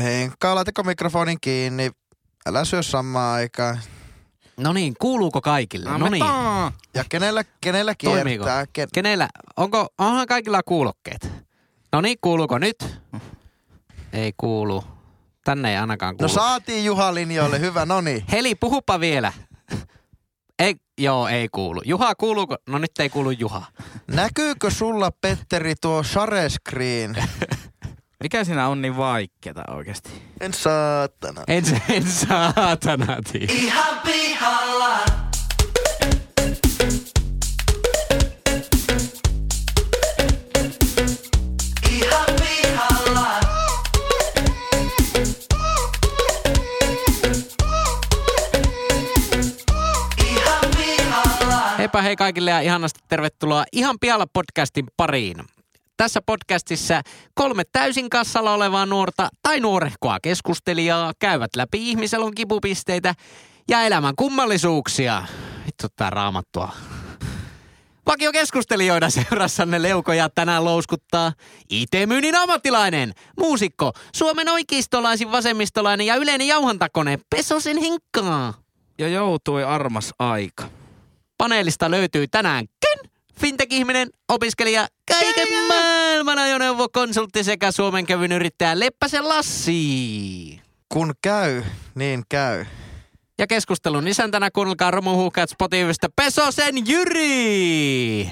Henkka, laitatko mikrofonin kiinni? Älä syö samaan aikaan. No niin, kuuluuko kaikille? No niin. Ja kenellä, kenellä Toimiiko? kiertää? Ken... Kenellä? Onko, onhan kaikilla kuulokkeet? No niin, kuuluuko nyt? Ei kuulu. Tänne ei ainakaan No kuulu. saatiin Juha linjoille, hyvä, no niin. Heli, puhupa vielä. Ei, joo, ei kuulu. Juha, kuuluuko? No nyt ei kuulu Juha. Näkyykö sulla, Petteri, tuo share screen? Mikä siinä on niin vaikeeta oikeasti? En saatana. En, en saatana tiedä. Ihan pihalla. Ihan pihalla. Ihan pihalla. Heipä hei kaikille ja ihanasti tervetuloa Ihan pihalla podcastin pariin. Tässä podcastissa kolme täysin kassalla olevaa nuorta tai nuorehkoa keskustelijaa käyvät läpi ihmiselon kipupisteitä ja elämän kummallisuuksia. Vittu tää raamattua. Vakio keskustelijoida seurassanne leukoja tänään louskuttaa IT-myynnin ammattilainen, muusikko, Suomen oikeistolaisin vasemmistolainen ja yleinen jauhantakone Pesosen Henkkaa. Ja joutui armas aika. Paneelista löytyy tänään fintech-ihminen, opiskelija, kaiken maailman ajoneuvokonsultti sekä Suomen kävyn yrittäjä Leppäsen Lassi. Kun käy, niin käy. Ja keskustelun isäntänä kuunnelkaa Romuhuhkaat Spotifysta Pesosen Jyri.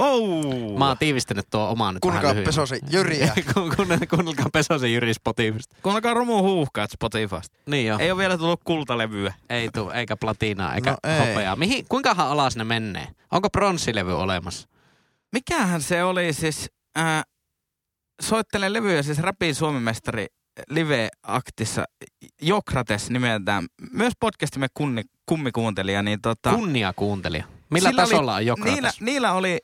Oh. Mä oon tiivistänyt tuo omaa nyt Kuunnelkaa. Pesosen Jyriä. Kuunnelkaa Pesosen Jyri Spotifysta. Kuunnelkaa Romu huuhkaat Spotifysta. Niin jo. Ei, ole vielä tullut kultalevyä. ei tuu, eikä platinaa, eikä No no, ei. hopeaa. Mihin, kuinkahan alas ne menee? Onko pronssilevy olemassa? Mikähän se oli siis... Äh, soittelen levyjä siis Rapin Suomimestari live-aktissa Jokrates nimeltään. Myös podcastimme kunni, kummikuuntelija, niin tota... Kunnia kuuntelija. Millä Sillä tasolla oli, on Jokrates? Niillä, niillä oli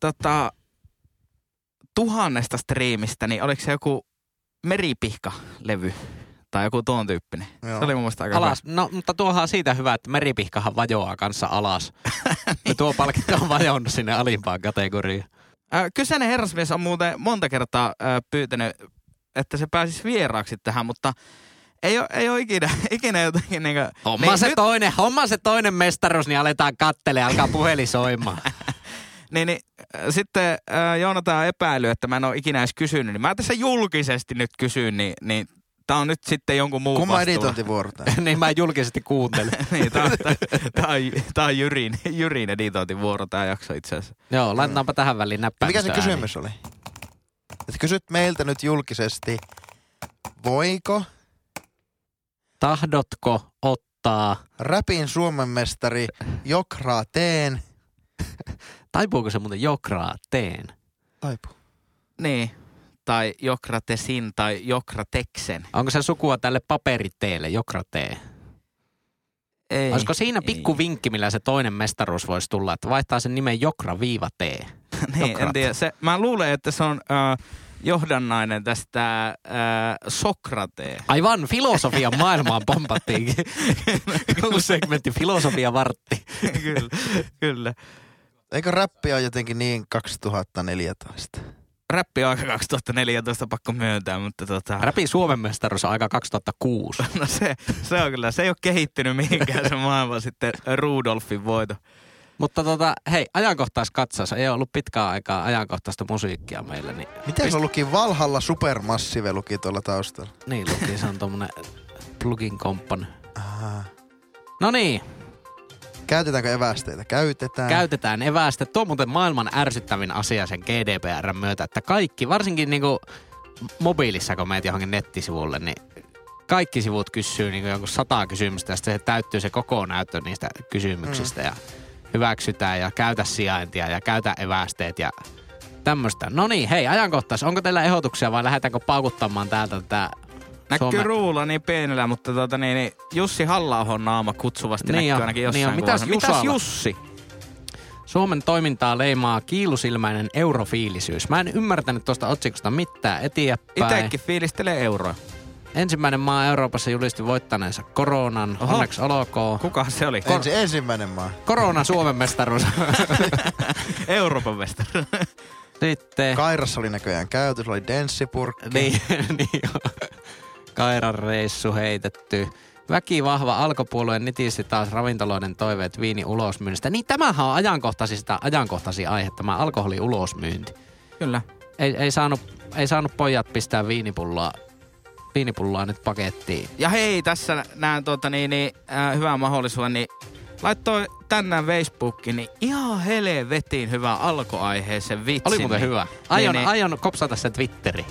tota, tuhannesta striimistä, niin oliko se joku meripihka-levy tai joku tuon tyyppinen. Joo. Se oli mun mielestä aika Alas. No, mutta tuohan siitä hyvä, että meripihkahan vajoaa kanssa alas. ja tuo palkinto on vajonnut sinne alimpaan kategoriaan. hyvä. Äh, kyseinen herrasmies on muuten monta kertaa äh, pyytänyt, että se pääsisi vieraaksi tähän, mutta ei ole, ei ole ikinä, ikinä jotenkin niin kuin, Homma se toinen, homma se toinen mestaruus, niin aletaan kattele, alkaa puhelin soimaan. Niin, niin äh, sitten äh, Joonatan epäily, että mä en ole ikinä edes kysynyt, niin mä tässä julkisesti nyt kysyn, niin, niin tää on nyt sitten jonkun muun Kumma vastuulla. editointivuoro niin mä julkisesti kuuntelen. niin, tää, tää, tää, on, tää on Jyrin, Jyrin editointivuoro tää jakso itse asiassa. Joo, laitetaanpa tähän väliin Mikä näppäimistö se kysymys oli? Et kysyt meiltä nyt julkisesti, voiko Tahdotko ottaa, räpin Suomen mestari Jokra Teen taipuuko se muuten jokraa teen? taipu? Niin. Tai Jokratesin tai Jokrateksen. Onko se sukua tälle paperiteelle, jokratee? Ei. Olisiko siinä ei. pikku vinkki, millä se toinen mestaruus voisi tulla, että vaihtaa sen nimen jokra viiva tee? niin, Jokrat. en tiedä. Se, mä luulen, että se on äh, johdannainen tästä äh, Sokrate. Aivan, filosofian maailmaan pompattiin. Segmentti, filosofia vartti. kyllä, kyllä. Eikö räppi ole jotenkin niin 2014? Räppi on aika 2014 pakko myöntää, mutta tota... Räpin Suomen mestaruus aika 2006. No se, se on kyllä, se ei ole kehittynyt mihinkään se maailma sitten Rudolfin voito. Mutta tota, hei, ajankohtaiskatsaus. Ei ollut pitkään aikaa ajankohtaista musiikkia meillä. Niin, Miten se luki Valhalla Supermassive luki tuolla taustalla? niin luki, se on tommonen plugin komppan. Aha. No niin, Käytetäänkö evästeitä? Käytetään. käytetään evästä. Tuo on muuten maailman ärsyttävin asia sen GDPR myötä, että kaikki, varsinkin niinku mobiilissa, kun meet johonkin nettisivulle, niin kaikki sivut kysyy niinku jonkun sataa kysymystä ja sitten se täyttyy se koko näyttö niistä kysymyksistä mm. ja hyväksytään ja käytä sijaintia ja käytä evästeet ja tämmöistä. No niin, hei, ajankohtais. Onko teillä ehdotuksia vai lähdetäänkö paukuttamaan täältä tätä Näkyy Suomen- ruulla niin pienellä, mutta tota niin, niin Jussi halla naama kutsuvasti Niin näkyy jo, ainakin niin jossain jo. Mitäs. Mitäs? Jussi? Suomen toimintaa leimaa kiilusilmäinen eurofiilisyys. Mä en ymmärtänyt tuosta otsikosta mitään eteenpäin. Itekin fiilistelee euroa. Ensimmäinen maa Euroopassa julisti voittaneensa koronan. Oho. Onneksi olkoon. Kuka se oli? Ensi, ensimmäinen maa. Korona Suomen mestaruus. Euroopan mestari. Sitten. Kairassa oli näköjään käyty, se oli denssipurkki. niin, niin. Kairan reissu heitetty. Väkivahva alkopuolueen nitisti taas ravintoloiden toiveet viini ulosmyynnistä. Niin tämähän on ajankohtaisista, ajankohtaisin aihe, tämä alkoholi ulosmyynti. Kyllä. Ei, ei, saanut, ei saanut pojat pistää viinipulloa, viinipulloa nyt pakettiin. Ja hei, tässä näen tuota niin, niin äh, hyvän mahdollisuuden, niin laittoi tänään Facebookiin, niin ihan helvetin hyvä alkoaiheisen vitsi. Oli muuten hyvä. Aion, niin, aion kopsata sen Twitteriin.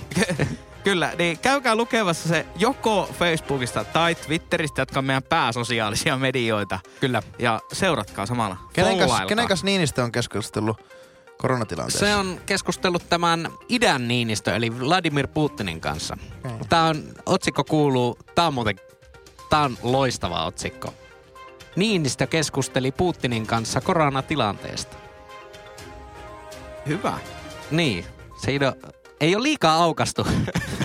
Kyllä, niin käykää lukemassa se joko Facebookista tai Twitteristä, jotka on meidän pääsosiaalisia medioita. Kyllä. Ja seuratkaa samalla. Kenenkäs, kenenkäs Niinistö on keskustellut koronatilanteessa? Se on keskustellut tämän idän Niinistö, eli Vladimir Putinin kanssa. Okei. Tämä on, otsikko kuuluu, tämä on muuten, tämä on loistava otsikko. Niinistö keskusteli Putinin kanssa koronatilanteesta. Hyvä. Niin, se ei ole, ei ole liikaa aukastu.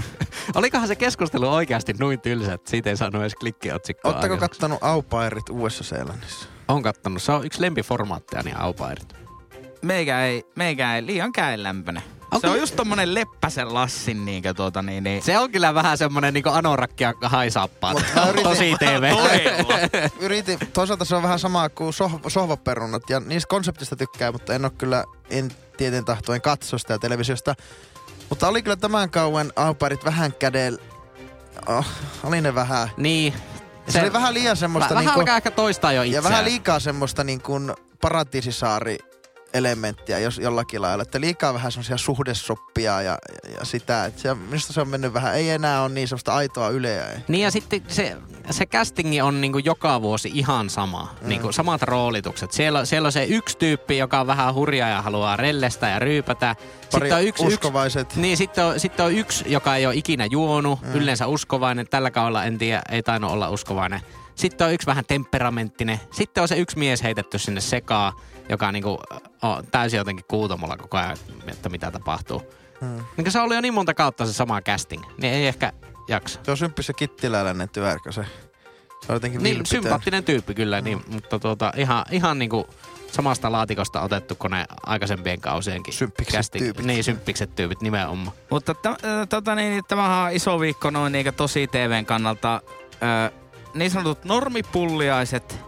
Olikohan se keskustelu oikeasti noin tylsä, että siitä ei saanut edes klikkiotsikkoa. Aikaiseksi? kattonut Aupairit Uudessa-Seelannissa? On kattonut. Se on yksi lempiformaatteja, niin aupairit. Meikä ei, meikä ei liian käenlämpöinen. Onko- Se on just tommonen leppäsen lassin niinkö tuota niin, niin Se on kyllä vähän semmonen niinku anorakkia yritin- Tosi TV. Yritin, toisaalta se on vähän sama kuin soh- sohvaperunat ja niistä konseptista tykkää, mutta en ole kyllä, en tieten tahtoen katso sitä televisiosta. Mutta oli kyllä tämän kauan Aupairit vähän kädellä, oh, oli ne vähän. Niin. Se, se oli vähän liian semmoista Vähän niinku, alkaa ehkä toistaa jo ja itseään. vähän liikaa semmoista niin kuin paratiisisaari elementtiä jos jollakin lailla. Että liikaa vähän semmoisia suhdesoppia ja, ja, sitä. Että se, minusta se on mennyt vähän, ei enää ole niin semmoista aitoa yleä. Niin ja sitten se, se castingi on niinku joka vuosi ihan sama. Mm. Niinku samat roolitukset. Siellä, on- siellä on se yksi tyyppi, joka on vähän hurjaa ja haluaa rellestä ja ryypätä. Pari Sitten on yksi, yksi, uskovaiset. niin, sitten on, sitten on yksi, joka ei ole ikinä juonut, mm. yleensä uskovainen. Tällä kaudella en tiedä, ei tainnut olla uskovainen. Sitten on yksi vähän temperamenttinen. Sitten on se yksi mies heitetty sinne sekaan, joka niinku on täysin jotenkin kuutomolla koko ajan, että mitä tapahtuu. Mm. Niin se oli jo niin monta kautta se sama casting, niin ei ehkä jaksa. Se on symppis ja kittiläläinen työrkö se. Se on jotenkin Niin, sympaattinen tyyppi kyllä, niin, mutta tuota, ihan, ihan niinku samasta laatikosta otettu kuin ne aikaisempien kausienkin. Symppikset casting- tyypit. Niin, symppikset tyypit nimenomaan. Mutta t- tota niin, tämähän on iso viikko noin niinkö tosi TVn kannalta. Ö, niin sanotut normipulliaiset,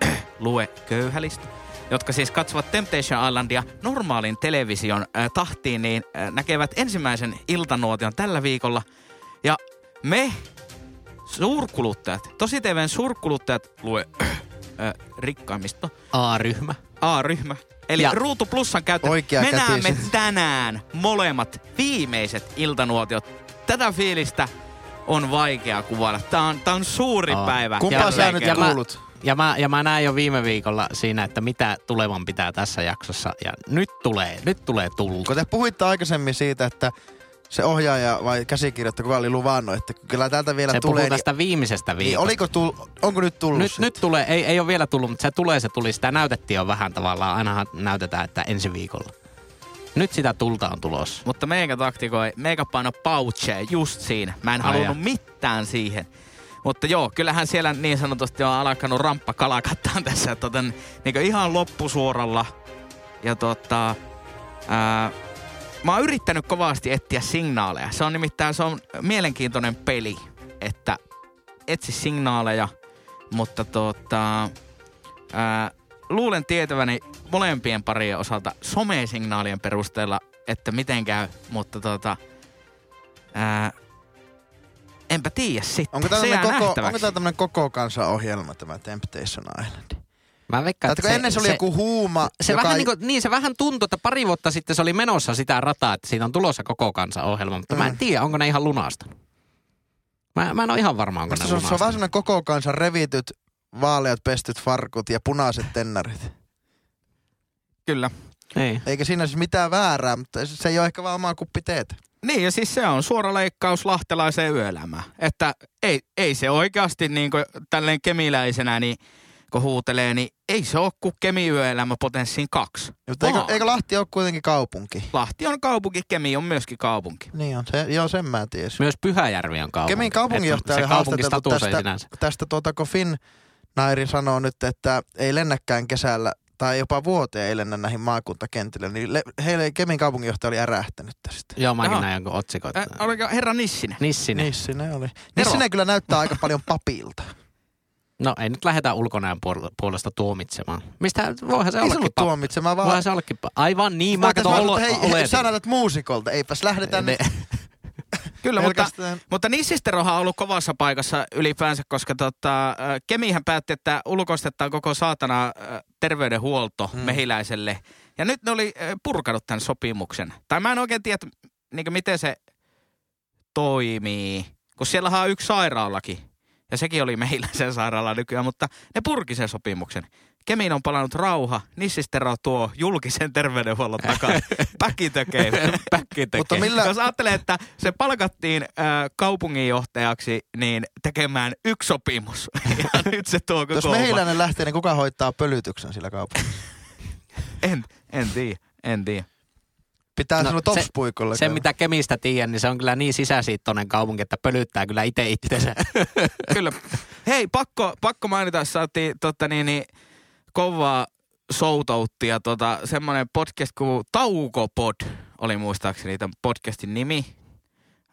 lue köyhälistä, jotka siis katsovat Temptation Islandia normaalin television ö, tahtiin, niin ö, näkevät ensimmäisen iltanuotion tällä viikolla. Ja me suurkuluttajat, tosi TVn suurkuluttajat, lue ö, rikkaimmista, A-ryhmä. A-ryhmä. Eli Ja-. Ruutu Plusan käyttö. Oikea Me näemme kätiset. tänään molemmat viimeiset iltanuotiot. Tätä fiilistä on vaikea kuvailla. Tää on, tää on suuri Aa. päivä. Kumpaa jälleen sä nyt kuulut? Ja mä, ja mä näin jo viime viikolla siinä, että mitä tulevan pitää tässä jaksossa. Ja nyt tulee, nyt tulee tulta. Kun te puhuitte aikaisemmin siitä, että se ohjaaja vai käsikirjoittaja, kuka oli luvannut, että kyllä täältä vielä Se tulee. puhuu tästä viimeisestä niin, viikosta. niin oliko tull, onko nyt tullut nyt, se? nyt tulee, ei, ei ole vielä tullut, mutta se tulee, se tuli. Sitä näytettiin jo vähän tavallaan. Ainahan näytetään, että ensi viikolla. Nyt sitä tulta on tulossa. Mutta meikä taktikoi, meikä paino pauche just siinä. Mä en Ai halunnut mitään siihen. Mutta joo, kyllähän siellä niin sanotusti on alkanut ramppa kalakattaa tässä tota, niin ihan loppusuoralla. Ja tota, ää, mä oon yrittänyt kovasti etsiä signaaleja. Se on nimittäin se on mielenkiintoinen peli, että etsi signaaleja, mutta tota, ää, luulen tietäväni molempien parien osalta somesignaalien perusteella, että miten käy, mutta tota, ää, enpä tiedä sitten. Onko tämä Se koko, onko tämä tämmönen koko kansan ohjelma, tämä Temptation Island? Mä veikkaan, Tätä, ennen se, oli joku huuma, Se joka vähän ei- niin, kuin, niin se vähän tuntui, että pari vuotta sitten se oli menossa sitä rataa, että siitä on tulossa koko kansan ohjelma, mutta mm. mä en Mm. tiedä, onko ne ihan lunastanut. Mä, mä en ole ihan varma, onko ne Musta se, on, se on vähän sellainen koko kansan revityt, vaaleat pestyt farkut ja punaiset tennarit. Kyllä. Ei. Eikä siinä siis mitään väärää, mutta se ei ole ehkä vaan omaa kuppi teet. Niin ja siis se on suora leikkaus lahtelaiseen yöelämään. Että ei, ei se oikeasti niin kuin tälleen kemiläisenä, niin kun huutelee, niin ei se ole kuin kemiyöelämä potenssiin kaksi. Mutta eikö, eikö Lahti ole kuitenkin kaupunki? Lahti on kaupunki, Kemi on myöskin kaupunki. Niin on, se, joo sen mä tiesin. Myös Pyhäjärvi on kaupunki. Kemin kaupunginjohtaja oli haastateltu tästä, tästä tuota, kun Finn Nairi sanoo nyt, että ei lennäkään kesällä tai jopa vuoteen ei lennä näihin maakuntakentille, niin le- heille Kemin kaupunginjohtaja oli ärähtänyt tästä. Joo, mäkin näin jonkun otsikot. Äh, oliko herra Nissinen? Nissinen. Nissinen oli. Nissinen kyllä näyttää aika paljon papilta. No ei nyt lähdetä ulkonäön puol- puolesta tuomitsemaan. Mistä voihan se Ei se ollakin ollut pa- tuomitsemaan, vaan... Voihan se ollakin Aivan niin, mä katson olo- hei, hei, oletin. sä näytät muusikolta, eipäs lähdetään Ne- nyt Kyllä, mutta, pelkästään... mutta Nissisterohan on ollut kovassa paikassa ylipäänsä, koska tota, Kemihän päätti, että ulkoistetaan koko saatana terveydenhuolto Hmm. mehiläiselle. Ja nyt ne oli purkanut tämän sopimuksen. Tai mä en oikein tiedä, niin miten se toimii. Kun siellä on yksi sairaalakin. Ja sekin oli mehiläisen sairaala nykyään, mutta ne purki sen sopimuksen. Kemiin on palannut rauha, Nissistero tuo julkisen terveydenhuollon takaisin. Päkitökeen. Päkki tekee. Mutta millä... Jos ajattelee, että se palkattiin äh, kaupunginjohtajaksi niin tekemään yksi sopimus. Ja nyt se tuo Jos koko homma. mehiläinen lähtee, niin kuka hoitaa pölytyksen sillä kaupungilla? En, en tiedä, en tiedä. Pitää No, no, sanoa se- topspuikolle. Se, mitä Kemistä tiedän, niin se on kyllä niin sisäsiittoinen kaupunki, että pölyttää kyllä itse itsensä. Kyllä. Hei, pakko, pakko mainita, että saatiin tota, niin, niin, kovaa showtouttia. Tota, semmoinen podcast kuin Taukopod oli muistaakseni tämän podcastin nimi.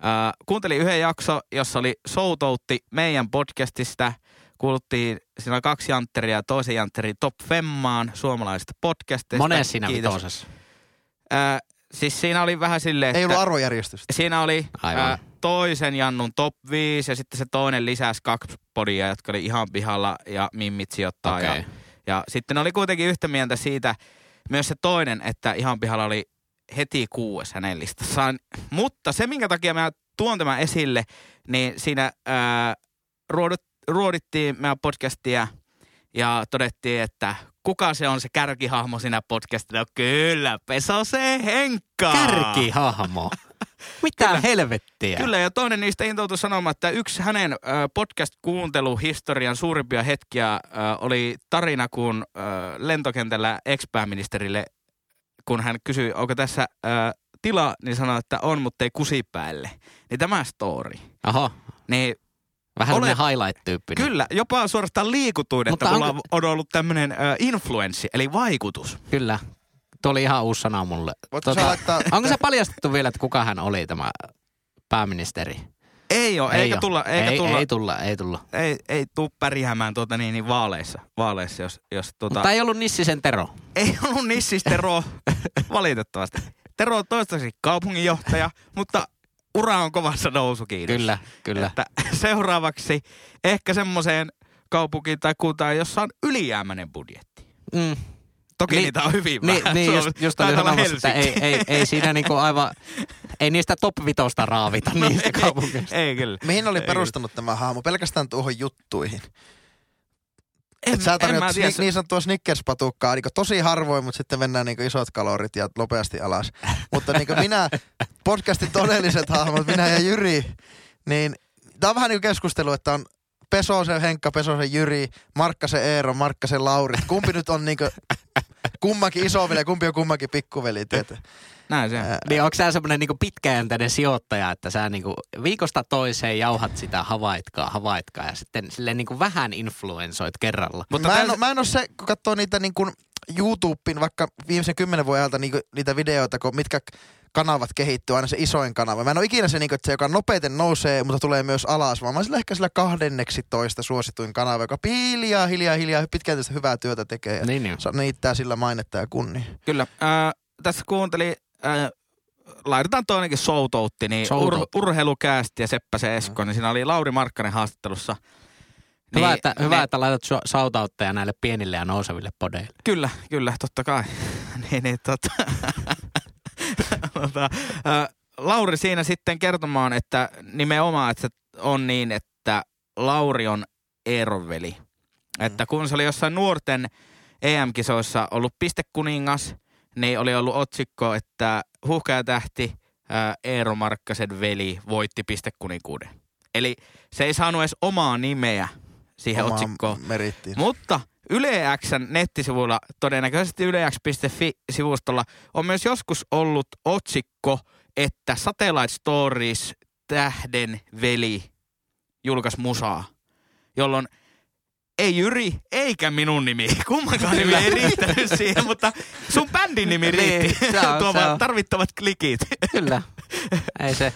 Äh, kuuntelin yhden jakso, jossa oli shoutoutti meidän podcastista. Kuuluttiin, siinä oli kaksi jantteria ja toisen jantterin top femmaan suomalaisista podcasteista. Mones siinä Kiitos. vitosessa. Äh, siis siinä oli vähän silleen, Ei ollut arvojärjestystä. siinä oli Aivan. ää, toisen Jannun top 5 ja sitten se toinen lisäsi kaksi podia, jotka oli ihan pihalla ja mimmit sijoittaa. Okei. Ja, ja sitten oli kuitenkin yhtä mieltä siitä, myös se toinen, että ihan pihalla oli heti kuues hänen listassaan. Mutta se, minkä takia mä tuon tämän esille, niin siinä ää, ruodut, ruodittiin meidän podcastia ja todettiin, että kuka se on se kärkihahmo siinä podcastilla. No Kyllä, Pesose Henkka. Kärkihahmo. Mitä Kyllä. helvettiä? Kyllä, ja toinen niistä intoutui sanomaan, että yksi hänen podcast-kuunteluhistorian suurimpia hetkiä oli tarina, kun lentokentällä ex-pääministerille, kun hän kysyi, onko tässä tila, niin sanoi, että on, mutta ei kusi päälle. Niin tämä story. Oho, Niin vähän Ole- semmoinen highlight-tyyppinen. kyllä, jopa suorastaan liikutuin, Mutta että mulla onko- on ollut tämmöinen influenssi, eli vaikutus. Kyllä. Tuo oli ihan uusi sana mulle. Voitko sä laittaa... onko se paljastettu vielä, että kuka hän oli tämä pääministeri? Ei ole, eikä oo. tulla, eikä ei, tulla, ei tulla, ei tulla. ei, ei tuu pärjäämään tuota niin, niin vaaleissa, vaaleissa jos, jos tuota... Mutta ei ollut Nissisen Tero. Ei ollut Nissis Tero, valitettavasti. Tero on toistaiseksi kaupunginjohtaja, mutta ura on kovassa nousukiidossa. Kyllä, kyllä. Että seuraavaksi ehkä semmoiseen kaupunkiin tai kuntaan, jossa on ylijäämäinen budjetti. Mm. Toki Niin- niitä on hyvin Niin, vähän. niin just, just oli sanomassa, että ei, ei, ei siinä niinku aivan, ei niistä top vitosta raavita No niistä ei, kaupungeista. Ei kyllä. Mihin oli Ei perustanut tämä hahmo? Pelkästään tuohon juttuihin. En, Et sä en tarjot mä tiedä. niin, niin sanottua Snickers-patukkaa niin tosi harvoin, mutta sitten mennään niin isot kalorit ja nopeasti alas. mutta niin minä, podcastin todelliset hahmot, minä ja Jyri, niin tämä on vähän niin kuin keskustelu, että on Pesosen Henkka, Pesosen Jyri, Markkasen Eero, Markkasen Lauri. Kumpi nyt on niin kummankin isoveli ja kumpi on kummankin pikkuveli. Näin se on. Ää, Niin onko sä semmoinen niinku pitkäjänteinen sijoittaja, että sä niinku viikosta toiseen jauhat sitä havaitkaa, havaitkaa ja sitten silleen niinku vähän influensoit kerralla. Mutta mä, en, oo- mä en ole se, kun katsoo niitä niin kuin YouTuben vaikka viimeisen kymmenen vuoden ajalta niin niitä videoita, kun mitkä kanavat kehittyy, aina se isoin kanava. Mä en ole ikinä se, niin kuin, että se, joka nopeiten nousee, mutta tulee myös alas, vaan mä oon sillä ehkä sillä kahdenneksi toista suosituin kanava, joka hiljaa, hiljaa, hiljaa pitkään tästä hyvää työtä tekee. Ja Niin, niin. niittää sillä mainetta ja kunnia. Kyllä. Äh, tässä kuuntelin, äh, laitetaan toinenkin soutoutti, niin ur, Shoutout. urheilukäästi ja Seppäsen Esko, niin siinä oli Lauri Markkanen haastattelussa. Hyvä, Niin, että, ne- hyvä, että laitat shoutoutteja näille pienille ja nouseville podeille. Kyllä, kyllä, totta kai. niin, niin, tota, tota, äh, Lauri siinä sitten kertomaan, että nimenomaan, että se on niin, että Lauri on Eeron veli. Että kun se oli jossain nuorten EM-kisoissa ollut pistekuningas, niin oli ollut otsikko, että huhkajatähti äh, Eero Markkasen veli voitti pistekuninkuuden. Eli se ei saanut edes omaa nimeä siihen Omaan otsikkoon. merittiin. Mutta Yle Xn nettisivuilla, todennäköisesti ylex.fi-sivustolla, on myös joskus ollut otsikko, että Satellite Stories tähden veli julkaisi musaa, jolloin ei Jyri, eikä minun nimi. Kummankaan nimi ei riittänyt siihen, mutta sun bändin nimi riitti. Niin, se on- Tuo se on. tarvittavat klikit. Kyllä. Ei se.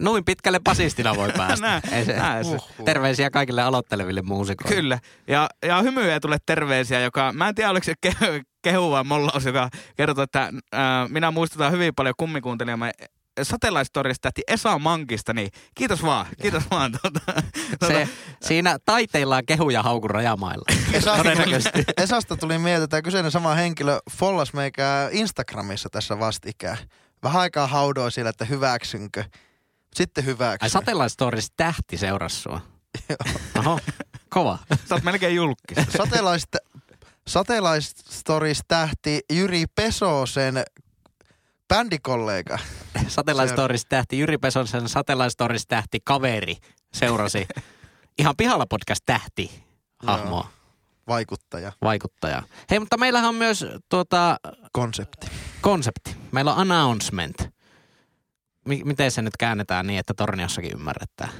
Noin pitkälle basistina voi päästä. Näin, Ei se. näin se. Uhuh. Terveisiä kaikille aloitteleville muusikoille. Kyllä. Ja, ja hymyä ei tule terveisiä, joka, mä en tiedä oliko se ke- kehu vai mollaus, joka kertoo, että ää, minä muistutan hyvin paljon kummikuuntelijamme satellaistorista tähti Esa Mankista, niin kiitos vaan, kiitos vaan. Tuota, tuota, Se, siinä taiteillaan kehuja haukun rajamailla. Esasta Todennäköisesti. tuli, Esasta tuli mieltä, että tämä kyseinen sama henkilö follas meikää Instagramissa tässä vastikään. Vähän aikaa haudoi siellä, että hyväksynkö. Sitten hyväksy. Ai Satellite tähti seurasi sua. Oho, kova. Sä oot melkein julkis. Satellite, Satellite Stories tähti Jyri Pesosen bändikollega. Satellite Stories tähti Jyri Pesosen Satellite Stories tähti kaveri seurasi. Ihan pihalla podcast tähti hahmoa, vaikuttaja, vaikuttaja. Hei, mutta meillähän on myös tuota, konsepti. konsepti. Meillä on announcement. M- miten se nyt käännetään niin, että Torniossakin ymmärretään?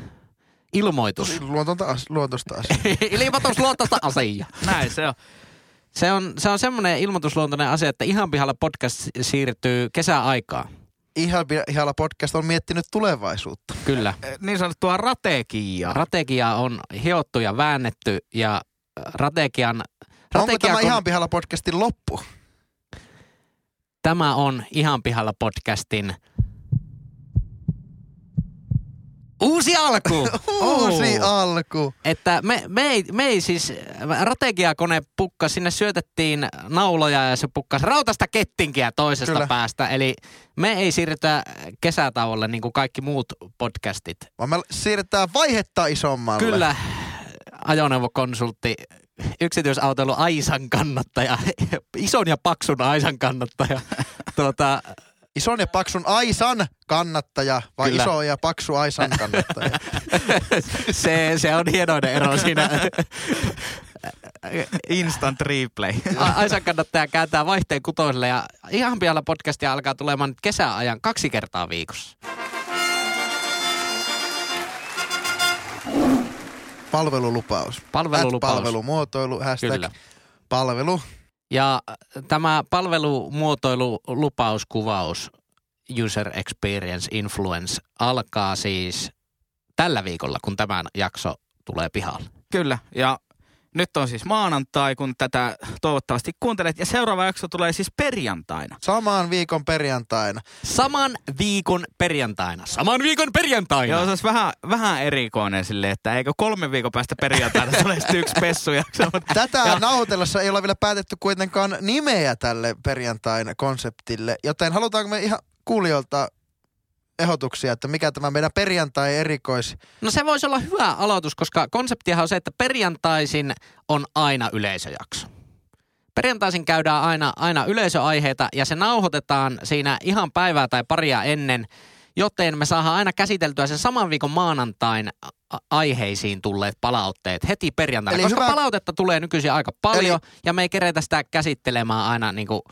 Ilmoitus. Tosi luontonta as, luontosta asiaa. Ilmoitus luontoista asia. Näin se on. Se on, se on semmoinen ilmoitusluontoinen asia, että ihan pihalla podcast siirtyy kesäaikaan. Ihan ihalla podcast on miettinyt tulevaisuutta. Kyllä. Niin sanottua rategiaa. Strategia on hiottu ja väännetty ja strategian... Onko tämä kun- ihan pihalla podcastin loppu? Tämä on Ihan pihalla podcastin uusi alku. Uusi Oh. alku. Että me, me, ei, me ei siis, rategiakone pukka, sinne syötettiin nauloja ja se pukkasi rautasta kettinkiä toisesta Kyllä. päästä. Eli me ei siirrytä kesätauolle niin kuin kaikki muut podcastit. Vaan me siirretään vaihetta isommalle. Kyllä, ajoneuvokonsultti, yksityisautoilu Aisan kannattaja, ison ja paksun Aisan kannattaja. tuota, Ison ja paksun Aisan kannattaja vai Kyllä. iso ja paksu Aisan kannattaja? se, se on hienoinen ero siinä. Instant replay. Aisan kannattaja kääntää vaihteen kutoiselle ja ihan pialla podcastia alkaa tulemaan kesäajan kaksi kertaa viikossa. Palvelulupaus. Palvelulupaus. At palvelumuotoilu, hashtag Kyllä. palvelu. Ja tämä palvelumuotoilu, lupaus, kuvaus, user experience, influence alkaa siis tällä viikolla, kun tämä jakso tulee pihalle. Kyllä, ja nyt on siis maanantai, kun tätä toivottavasti kuuntelet. Ja seuraava jakso tulee siis perjantaina. Samaan viikon perjantaina. Saman viikon perjantaina. Saman viikon perjantaina. Joo, se olisi vähän, vähän erikoinen silleen, että eikö kolme viikon päästä perjantaina tule sitten yksi pessujakso. Mutta Tätä Ja- nauhoitellessa ei ole vielä päätetty kuitenkaan nimeä tälle perjantain konseptille, joten halutaanko me ihan kuulijoilta ehdotuksia, että mikä tämä meidän perjantai erikois... No se voisi olla hyvä aloitus, koska konseptihan on se, että perjantaisin on aina yleisöjakso. Perjantaisin käydään aina, aina yleisöaiheita ja se nauhoitetaan siinä ihan päivää tai paria ennen, joten me saadaan aina käsiteltyä sen saman viikon maanantain aiheisiin tulleet palautteet heti perjantaina. Eli koska hyvä- palautetta tulee nykyisin aika paljon ja me ei keretä sitä käsittelemään aina niinku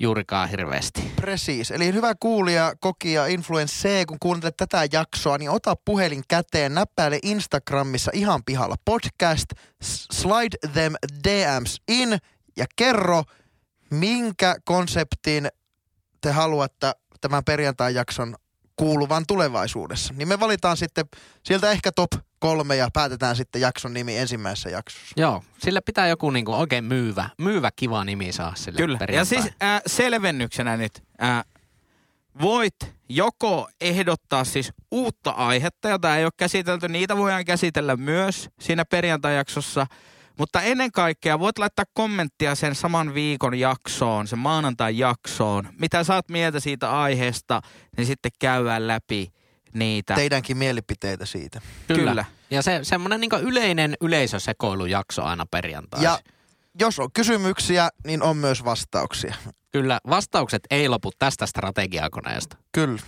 juurikaan hirveästi. Precis. Eli hyvä kuulija, kokija, influenssee, kun kuuntelet tätä jaksoa, niin ota puhelin käteen, näppäile Instagramissa ihan pihalla podcast, slide them DMs in ja kerro, minkä konseptin te haluatte tämän perjantai jakson kuuluvan tulevaisuudessa. Niin me valitaan sitten sieltä ehkä top kolme ja päätetään sitten jakson nimi ensimmäisessä jaksossa. Joo, sille pitää joku niinku oikein myyvä, myyvä kiva nimi saa sille Kyllä. Ja siis äh, selvennyksenä nyt. Äh, voit joko ehdottaa siis uutta aihetta, jota ei ole käsitelty. Niitä voidaan käsitellä myös siinä perjantai-jaksossa. Mutta ennen kaikkea voit laittaa kommenttia sen saman viikon jaksoon, sen maanantai-jaksoon. Mitä saat mieltä siitä aiheesta, niin sitten käydään läpi niitä. Teidänkin mielipiteitä siitä. Kyllä. Kyllä. Ja se semmoinen niin yleinen yleisösekoilujakso aina perjantaisin. Ja jos on kysymyksiä, niin on myös vastauksia. Kyllä, vastaukset ei lopu tästä strategiakoneesta. Kyllä.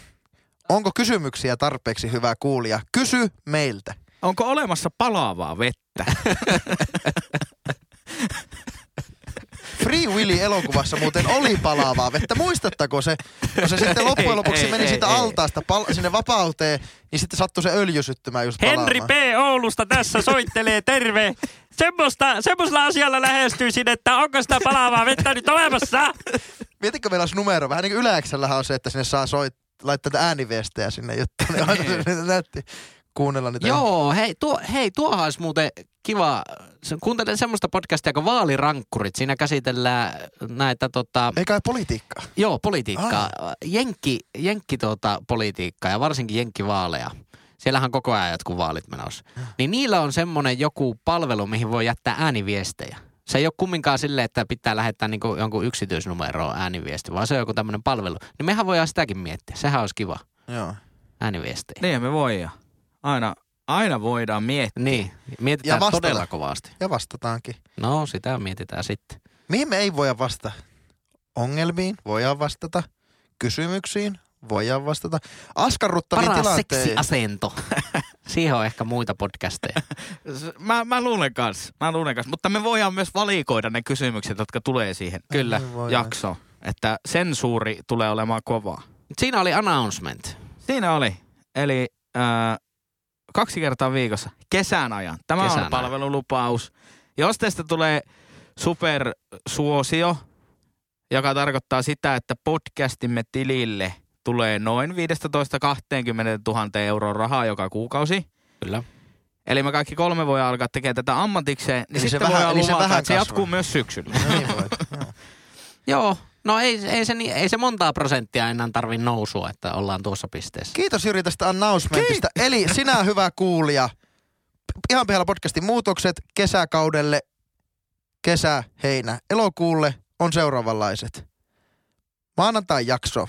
Onko kysymyksiä tarpeeksi hyvä kuulija? Kysy meiltä. Onko olemassa palaavaa vettä? Free Willy-elokuvassa muuten oli palavaa vettä. Muistattako se? Kun se sitten loppujen lopuksi ei, meni ei, siitä ei. altaasta pal- sinne vapauteen, niin sitten sattui se öljy syttymään just palaamaan. Henri P. Oulusta tässä soittelee, terve. Semmoista, semmoisella asialla lähestyisin, että onko sitä palaavaa vettä nyt olemassa? Mietitkö meillä olisi numero? Vähän niin kuin yläksellähän on se, että sinne saa soit, laittaa ääniviestejä sinne juttuun. Niin aina se näytti kuunnella niitä. Joo, hei, tuo, hei, tuohan olisi muuten kiva. Se- Kuuntelen semmoista podcastia kuin Vaalirankkurit. Siinä käsitellään näitä tota, Ei kai politiikkaa. Joo, politiikkaa. Jenkki, jenkki tuota, politiikkaa ja varsinkin jenkkivaaleja. Siellähän on koko ajan jotkut vaalit menossa. Niin niillä on semmoinen joku palvelu, mihin voi jättää ääniviestejä. Se ei ole kumminkaan silleen, että pitää lähettää niinku jonkun yksityisnumeroon ääniviesti, vaan se on joku tämmöinen palvelu. Niin mehän voidaan sitäkin miettiä. Sehän olisi kiva. Joo. Ääniviestejä. Niin me voidaan. Aina, aina voidaan miettiä. Niin, mietitään Ja vastata. todella kovasti. Ja vastataankin. No, sitä mietitään sitten. Mihin me ei voida vastata? Ongelmiin voidaan vastata. Kysymyksiin voidaan vastata. Askarruttaviin Paras tilanteisiin. seksiasento. Siihen on ehkä muita podcasteja. Mä, mä luulen kans, mä luulen kans. Mutta me voidaan myös valikoida ne kysymykset, jotka tulee siihen Kyllä. Jaksoon. Että sensuuri tulee olemaan kovaa. Siinä oli announcement. Siinä oli. Eli äh, kaksi kertaa viikossa kesän ajan. Tämä Kesän on ajan. palvelulupaus. Jos teistä tulee supersuosio, joka tarkoittaa sitä, että podcastimme tilille tulee noin 15-20 000 euroa rahaa joka kuukausi. Kyllä. Eli me kaikki kolme voi alkaa tekemään tätä ammatikseen, niin Eli se sitten vähän- eli se vähän että se jatkuu myös syksyllä. No niin voi. Joo. No ei, ei, se, ei se montaa prosenttia enää tarvi nousua, että ollaan tuossa pisteessä. Kiitos Jyri tästä announcementista. Eli sinä hyvä kuulija, ihan pihalla podcastin muutokset kesäkaudelle, kesä, heinä, elokuulle on seuraavanlaiset. Maanantai jakso,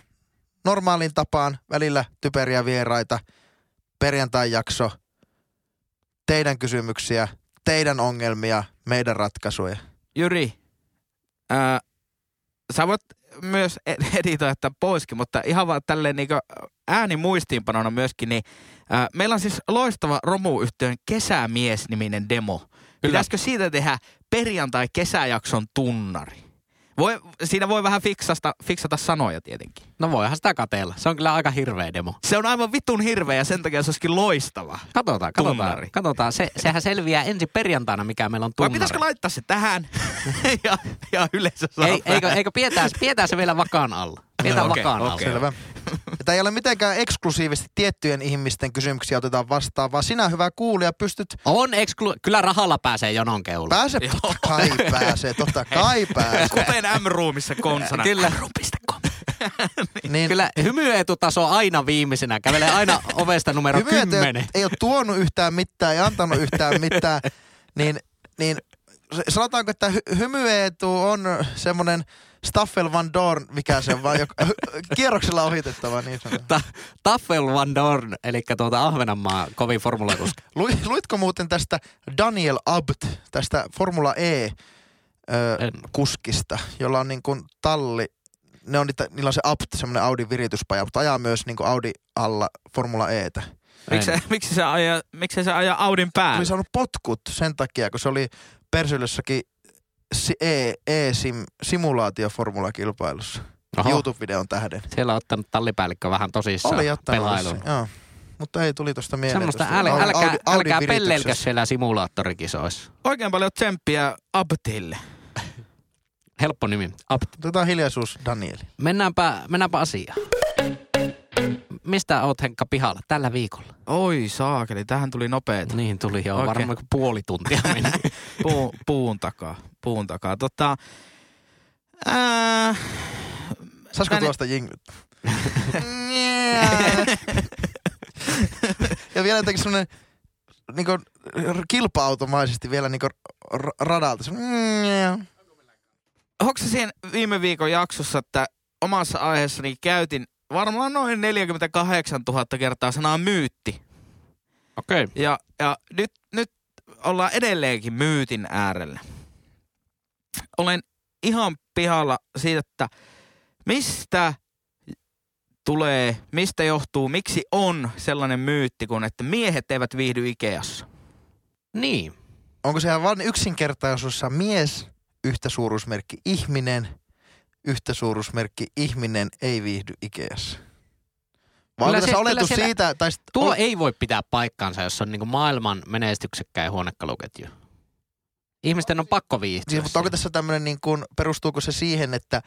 normaalin tapaan, välillä typeriä vieraita, perjantai jakso, teidän kysymyksiä, teidän ongelmia, meidän ratkaisuja. Jyri, ää, sä voit myös ed- editoida tämän poiskin, mutta ihan vaan tälleen niin ääni muistiinpanona myöskin, niin ää, meillä on siis loistava romuyhtiön Kesämies-niminen demo. Pitäisikö siitä tehdä perjantai-kesäjakson tunnari? Voi, siinä voi vähän fiksasta, fiksata sanoja tietenkin. No voihan sitä katella. Se on kyllä aika hirveä demo. Se on aivan vitun hirveä ja sen takia se olisikin loistava. Katsotaan, katsotaan. Tunnari. katsotaan. Se, sehän selviää ensi perjantaina, mikä meillä on Vai tunnari. pitäisikö laittaa se tähän ja, ja yleisö saa Ei, eikö, eikö pidetään, pidetään se vielä vakaan alla? Pidetään Okei, vakaan alla. okei. Selvä. Tämä ei ole mitenkään eksklusiivisesti tiettyjen ihmisten kysymyksiä otetaan vastaan, vaan sinä hyvä kuulija pystyt On exclu- kyllä rahalla pääsee jonon keulaan. Pääse, totta kai pääsee, totta kai pääsee. Kuten M-ruumissa konsana. Kyllä. M-room.com. Niin, Kyllä hymyetutaso aina viimeisenä. Kävelee aina ovesta numero Hymyet ei, 10. ole- ei ole tuonut yhtään mitään, ei antanut yhtään mitään, niin, niin sanotaanko, että hy- hymyeetu on semmoinen Staffel Van Dorn, mikä se on, vaan joka, kierroksella ohitettava niin sanotaan. Ta- Taffel Van Dorn, eli tuota Ahvenanmaa kovin formulakuski. Lui, luitko muuten tästä Daniel Abt, tästä Formula E ö, kuskista, jolla on niin kuin talli, ne on niitä, niillä on se Abt, semmoinen Audi virityspaja, mutta ajaa myös niin Audi alla Formula Etä. Miksi, se- miksi, se ajaa, miksi se ajaa Audin Oli päälle? saanut potkut sen takia, kun se oli Persylössäkin si- E, YouTube-videon tähden. siellä on ottanut tallipäällikkö vähän tosissaan Oli ottanut pelailuun. Joo. Mutta ei tuli tuosta mieleen. Semmoista tuosta äl, älkää, Audi- älkää pellelkö virityksessä. siellä simulaattorikisoissa. Oikein paljon tsemppiä Abtille. Helppo nimi. Apt. Otetaan hiljaisuus Danieli. Mennäänpä, mennäänpä asiaan. Mistä oot Henkka pihalla tällä viikolla? Oi saakeli, tähän tuli nopeeta. Niihin tuli jo Oikein. varmaan kuin puoli tuntia meni. Puu, puun takaa, puun takaa. Tota, ää, Saisiko Tänne- tuosta jinglet? ja vielä jotenkin semmonen niinku kilpa-automaisesti vielä r- radalta. Semmonen- onko se siinä viime viikon jaksossa, että omassa aiheessani käytin varmaan noin 48 000 kertaa sanaa myytti. Okei. Okay. Ja, ja nyt, nyt ollaan edelleenkin myytin äärellä. Olen ihan pihalla siitä, että mistä tulee, mistä johtuu, miksi on sellainen myytti, kun että miehet eivät viihdy Ikeassa. Niin. Onko se ihan vain yksinkertaisuudessa mies yhtä suuruusmerkki ihminen, yhtä suuruusmerkki ihminen ei viihdy Ikeassa. Vai Kyllä onko se- tässä kyllä oletus siellä- siitä, tai sit, Tuo ol- ei voi pitää paikkaansa, jos on niinku maailman menestyksekkäin huonekaluketju. Ihmisten on pakko viihtyä. Siis, mutta onko tässä tämmöinen, niin kuin, perustuuko se siihen, että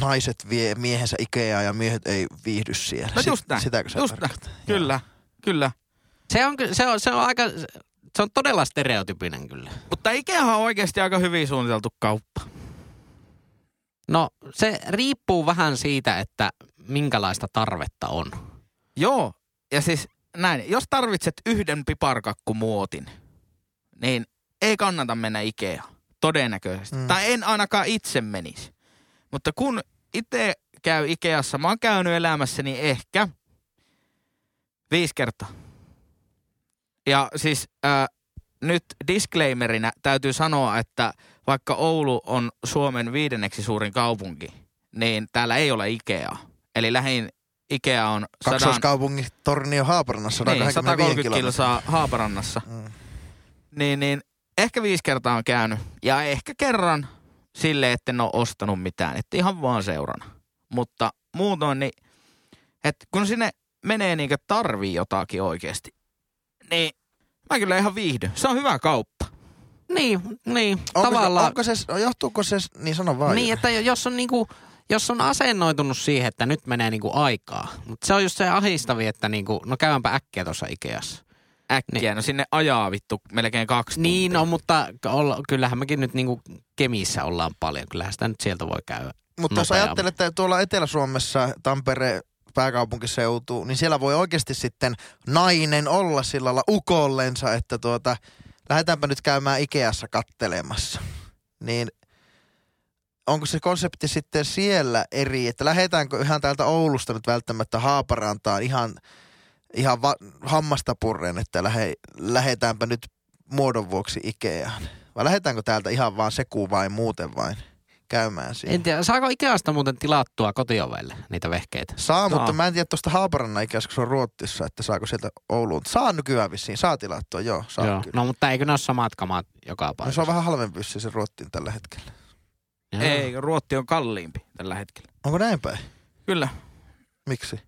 naiset vie miehensä Ikeaa ja miehet ei viihdy siellä? No just näin, Sitäkö se just näin. Kyllä, kyllä. Se on, se on, se on aika, se on todella stereotypinen kyllä. Mutta Ikeahan on oikeasti aika hyvin suunniteltu kauppa. No se riippuu vähän siitä, että minkälaista tarvetta on. Joo, ja siis näin, jos tarvitset yhden piparkakkumuotin, niin ei kannata mennä Ikea. Todennäköisesti. Mm. Mm. Tai en ainakaan itse menisi. Mutta kun itse käy Ikeassa, mä oon käynyt elämässäni ehkä viisi kertaa. Ja siis äh, nyt disclaimerina täytyy sanoa, että vaikka Oulu on Suomen viidenneksi suurin kaupunki, niin täällä ei ole Ikeaa. Eli lähin Ikea on 100, Kaksoiskaupungin Tornio Haaparannassa niin, 125 130 kilsaa Haaparannassa. Mm. Niin, niin ehkä viisi kertaa on käynyt. Ja ehkä kerran sille, että en ole ostanut mitään. Että ihan vaan seurana. Mutta muutoin, niin että kun sinne menee niin tarvii jotakin oikeasti, niin mä kyllä ihan viihdyn. Se on hyvä kauppa. Niin, niin Onko, tavallaan. onko se, johtuuko se, niin sano vaan. Niin, että jos on niinku, jos on asennoitunut siihen, että nyt menee niinku aikaa. Mutta se on just se ahistavi, että niinku, no käydäänpä äkkiä tuossa Ikeassa. Äkkiä, niin. no sinne ajaa vittu melkein kaksi Niin, tuntia. no, mutta olla, kyllähän mekin nyt niinku Kemissä ollaan paljon. Kyllähän sitä nyt sieltä voi käydä. Mutta jos ajattelet, että tuolla Etelä-Suomessa, Tampere, pääkaupunkiseutu, niin siellä voi oikeasti sitten nainen olla sillä lailla ukollensa, että tuota, lähdetäänpä nyt käymään Ikeassa kattelemassa. Niin onko se konsepti sitten siellä eri, että lähdetäänkö ihan täältä Oulusta nyt välttämättä Haaparantaan ihan, ihan va- hammasta purreen, että lähe, lähdetäänpä nyt muodon vuoksi Ikeaan? Vai lähdetäänkö täältä ihan vaan sekuu vai muuten vain käymään siinä? En tiedä, saako Ikeasta muuten tilattua kotiovelle niitä vehkeitä? Saa, mutta Saa. mä en tiedä tuosta Haaparannan ikässä, kun se on Ruotsissa, että saako sieltä Ouluun. Saa nykyään vissiin, saa tilattua, joo, saa Joo. kyllä. No mutta eikö ne ole samat kamat joka No, paikassa? se on vähän halvempi vissiin se Ruottiin tällä hetkellä. Joo. Ei, Ruotti on kalliimpi tällä hetkellä. Onko näin päin? Kyllä. Miksi?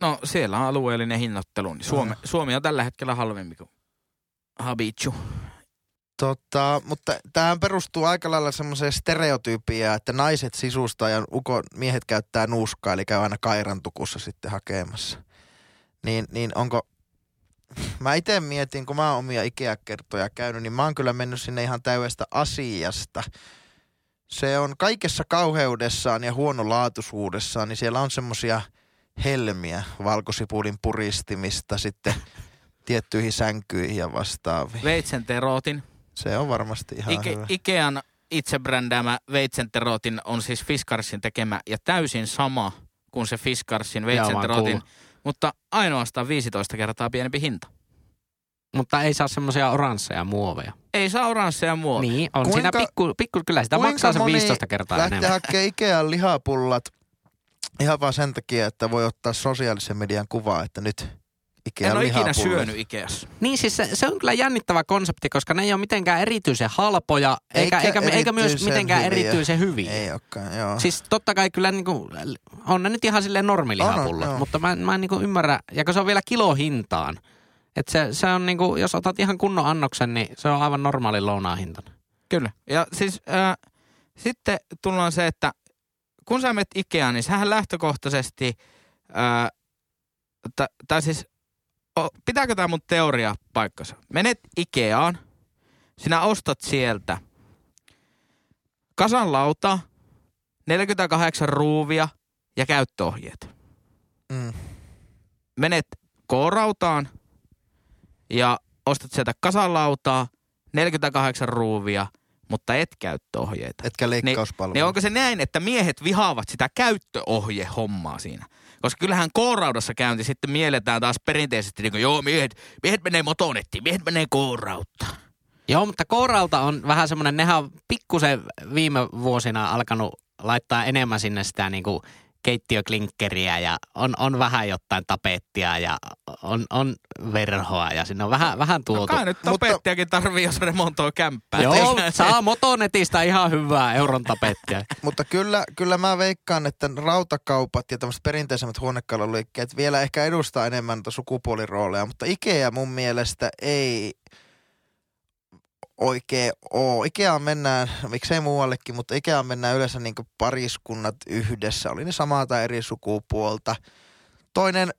No siellä on alueellinen hinnoittelu. Niin Suomi, Suomi on tällä hetkellä halvempi kuin Habichu. Tota, mutta tähän perustuu aika lailla semmoiseen stereotypiaan, että naiset sisustaa ja uko, miehet käyttää nuuskaa, eli käy aina kairantukussa sitten hakemassa. Niin, niin onko, mä itse mietin, kun mä oon omia Ikea-kertoja käynyt, niin mä oon kyllä mennyt sinne ihan täydestä asiasta. Se on kaikessa kauheudessaan ja huonolaatuisuudessaan, niin siellä on semmosia helmiä, valkosipulin puristimista sitten tiettyihin sänkyihin ja vastaaviin. Veitsenterotin. Se on varmasti ihan Ike, hyvä. Ikean itse brändäämä Veitsenterotin on siis Fiskarsin tekemä ja täysin sama kuin se Fiskarsin Veitsenterotin, mutta ainoastaan 15 kertaa pienempi hinta. Mutta ei saa semmoisia oransseja muoveja. Ei saa oransseja muovia. Niin, on Kuinka- siinä pikku, pikku, kyllä sitä kuinka maksaa se moni 15 kertaa Lähtee enemmän. hakemaan Ikean lihapullat ihan vaan sen takia, että voi ottaa sosiaalisen median kuvaa, että nyt Ikean En ole ikinä syönyt Ikeassa. Niin siis se, se on kyllä jännittävä konsepti, koska ne ei ole mitenkään erityisen halpoja, eikä, Eikä eikä, eikä myös erityisen mitenkään hyviä. erityisen hyviä. Ei olekaan, joo. Siis totta kai kyllä niinku, on ne nyt ihan silleen normilihapullot, On, on, mutta mä, en- mä en niinku ymmärrä, ja kun se on vielä kilohintaan, että se, se on niinku, jos otat ihan kunnon annoksen, niin se on aivan normaali lounaahintainen. Kyllä. Ja siis äh, sitten tullaan se, että kun sä menet Ikeaan, niin sähän lähtökohtaisesti, äh, ta, tai siis, pitääkö tämä mun teoria paikkansa? Menet Ikeaan, sinä ostat sieltä kasan lauta, 48 ruuvia ja käyttöohjeet. Mm. Menet K-rautaan ja ostat sieltä kasalautaa, 48 ruuvia, mutta et käyttöohjeita. Etkä leikkauspalvelu. Niin onko se näin, että miehet vihaavat sitä käyttöohjehommaa siinä? Koska kyllähän K-raudassa käynti sitten mielletään taas perinteisesti, niin kuin, joo, miehet, miehet menee motonettiin, miehet menee K-rauttaan. Joo, mutta kouralta on vähän semmoinen, nehän on pikkusen viime vuosina alkanut laittaa enemmän sinne sitä niinku keittiöklinkkeriä ja on, on vähän jotain tapettia ja on, on verhoa ja sinne on vähän, vähän No tuotu. kai nyt tapettiakin tarvii, jos remontoi kämppää. Joo, saa motonetista ihan hyvää euron tapettia. Mutta kyllä, kyllä mä veikkaan, että rautakaupat ja tämmöiset perinteisemmät huonekaloliikkeet vielä ehkä edustaa enemmän sukupuolirooleja, mutta Ikea mun mielestä ei oikein oo. Ikeaan mennään, miksei muuallekin, mutta Ikeaan mennään yleensä niin pariskunnat yhdessä, oli ne samaa tai eri sukupuolta. Toinen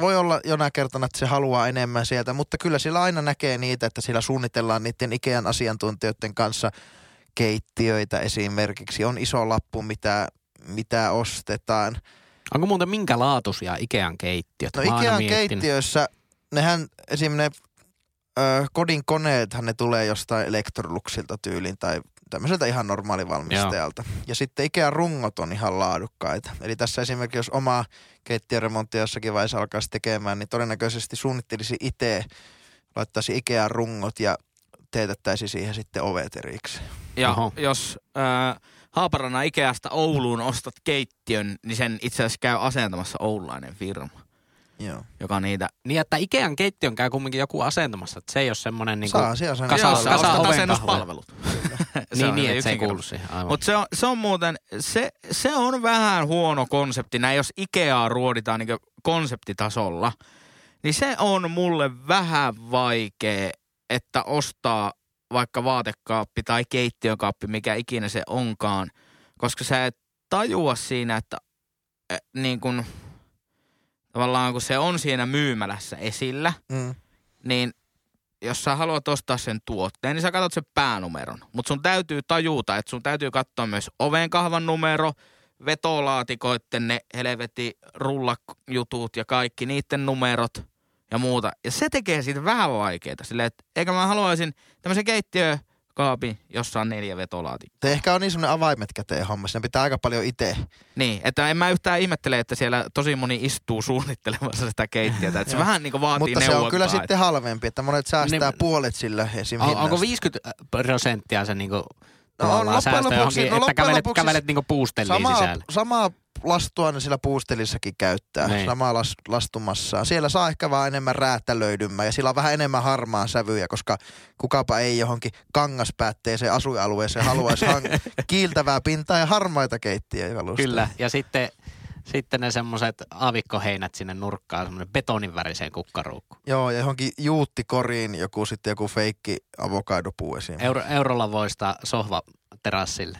voi olla jonain kertana, että se haluaa enemmän sieltä, mutta kyllä sillä aina näkee niitä, että siellä suunnitellaan niiden Ikean asiantuntijoiden kanssa keittiöitä esimerkiksi. On iso lappu, mitä, mitä ostetaan. Onko muuten minkä laatuisia Ikean keittiöt? No Mä Ikean keittiöissä, nehän esimerkiksi ö, kodin koneethan ne tulee jostain Electroluxilta tyylin tai tämmöiseltä ihan normaalivalmistajalta. Ja sitten Ikean rungot on ihan laadukkaita. Eli tässä esimerkiksi jos oma keittiöremontti jossakin vaiheessa alkaisi tekemään, niin todennäköisesti suunnittelisi itse, laittaisi Ikean rungot ja teetettäisi siihen sitten ovet erikseen. Ja Oho. jos äh, Haaparana Ikeasta Ouluun ostat keittiön, niin sen itse asiassa käy asentamassa oululainen firma, Joo. joka niitä... Niin, että Ikean keittiön käy kumminkin joku asentamassa. Että se ei ole semmoinen niin kuin... Saa siellä sen kasa- kasa- oven asennuspalvelut. Niin, niin, että se ei kuulu siihen. Mutta se on, se on muuten, se, se on vähän huono konsepti. Näin jos Ikeaa ruoditaan niin konseptitasolla, niin se on mulle vähän vaikea, että ostaa vaikka vaatekaappi tai keittiökaappi, mikä ikinä se onkaan, koska sä et tajua siinä, että eh, niin kun, tavallaan kun se on siinä myymälässä esillä, Mm. niin jos sä haluat ostaa sen tuotteen, niin sä katsot sen päänumeron. Mutta sun täytyy tajuta, että sun täytyy katsoa myös ovenkahvan numero, vetolaatikoitten ne helveti rullajutut ja kaikki, niiden numerot ja muuta. Ja se tekee siitä vähän vaikeaa. Silleen, että eikä mä haluaisin tämmöisen keittiökaapin, jossa on neljä vetolaatikkoa. Te ehkä on niin semmoinen avaimet käteen hommassa. Ne pitää aika paljon itse. Niin, että en mä yhtään ihmettele, että siellä tosi moni istuu suunnittelemassa sitä keittiötä. Että se vähän niin kuin vaatii Mutta se on kyllä että- sitten halvempi, että monet säästää Niin- puolet sillä esim. on, onko hinnasta. 50 prosenttia se niinku... No on loppujen lopuksi- johonkin, no että kävelet, lopuksi kävelet niinku puustelliin samaa, sisällä. samaa lastua ne sillä puustelissakin käyttää, Niin. samaa las, lastumassaan. Siellä saa ehkä vaan enemmän räätälöidymää ja sillä on vähän enemmän harmaan sävyjä, koska kukapa ei johonkin kangaspäätteeseen asuinalueeseen haluaisi hang- kiiltävää pintaa ja harmaita keittiökalusta. Kyllä, ja sitten, sitten ne semmoiset aavikkoheinät sinne nurkkaan, semmoinen betonin väriseen kukkaruukkuun. Joo, ja johonkin juuttikoriin joku sitten joku feikki avokadopuu esiin. Euro, eurolla voista sohva terassille,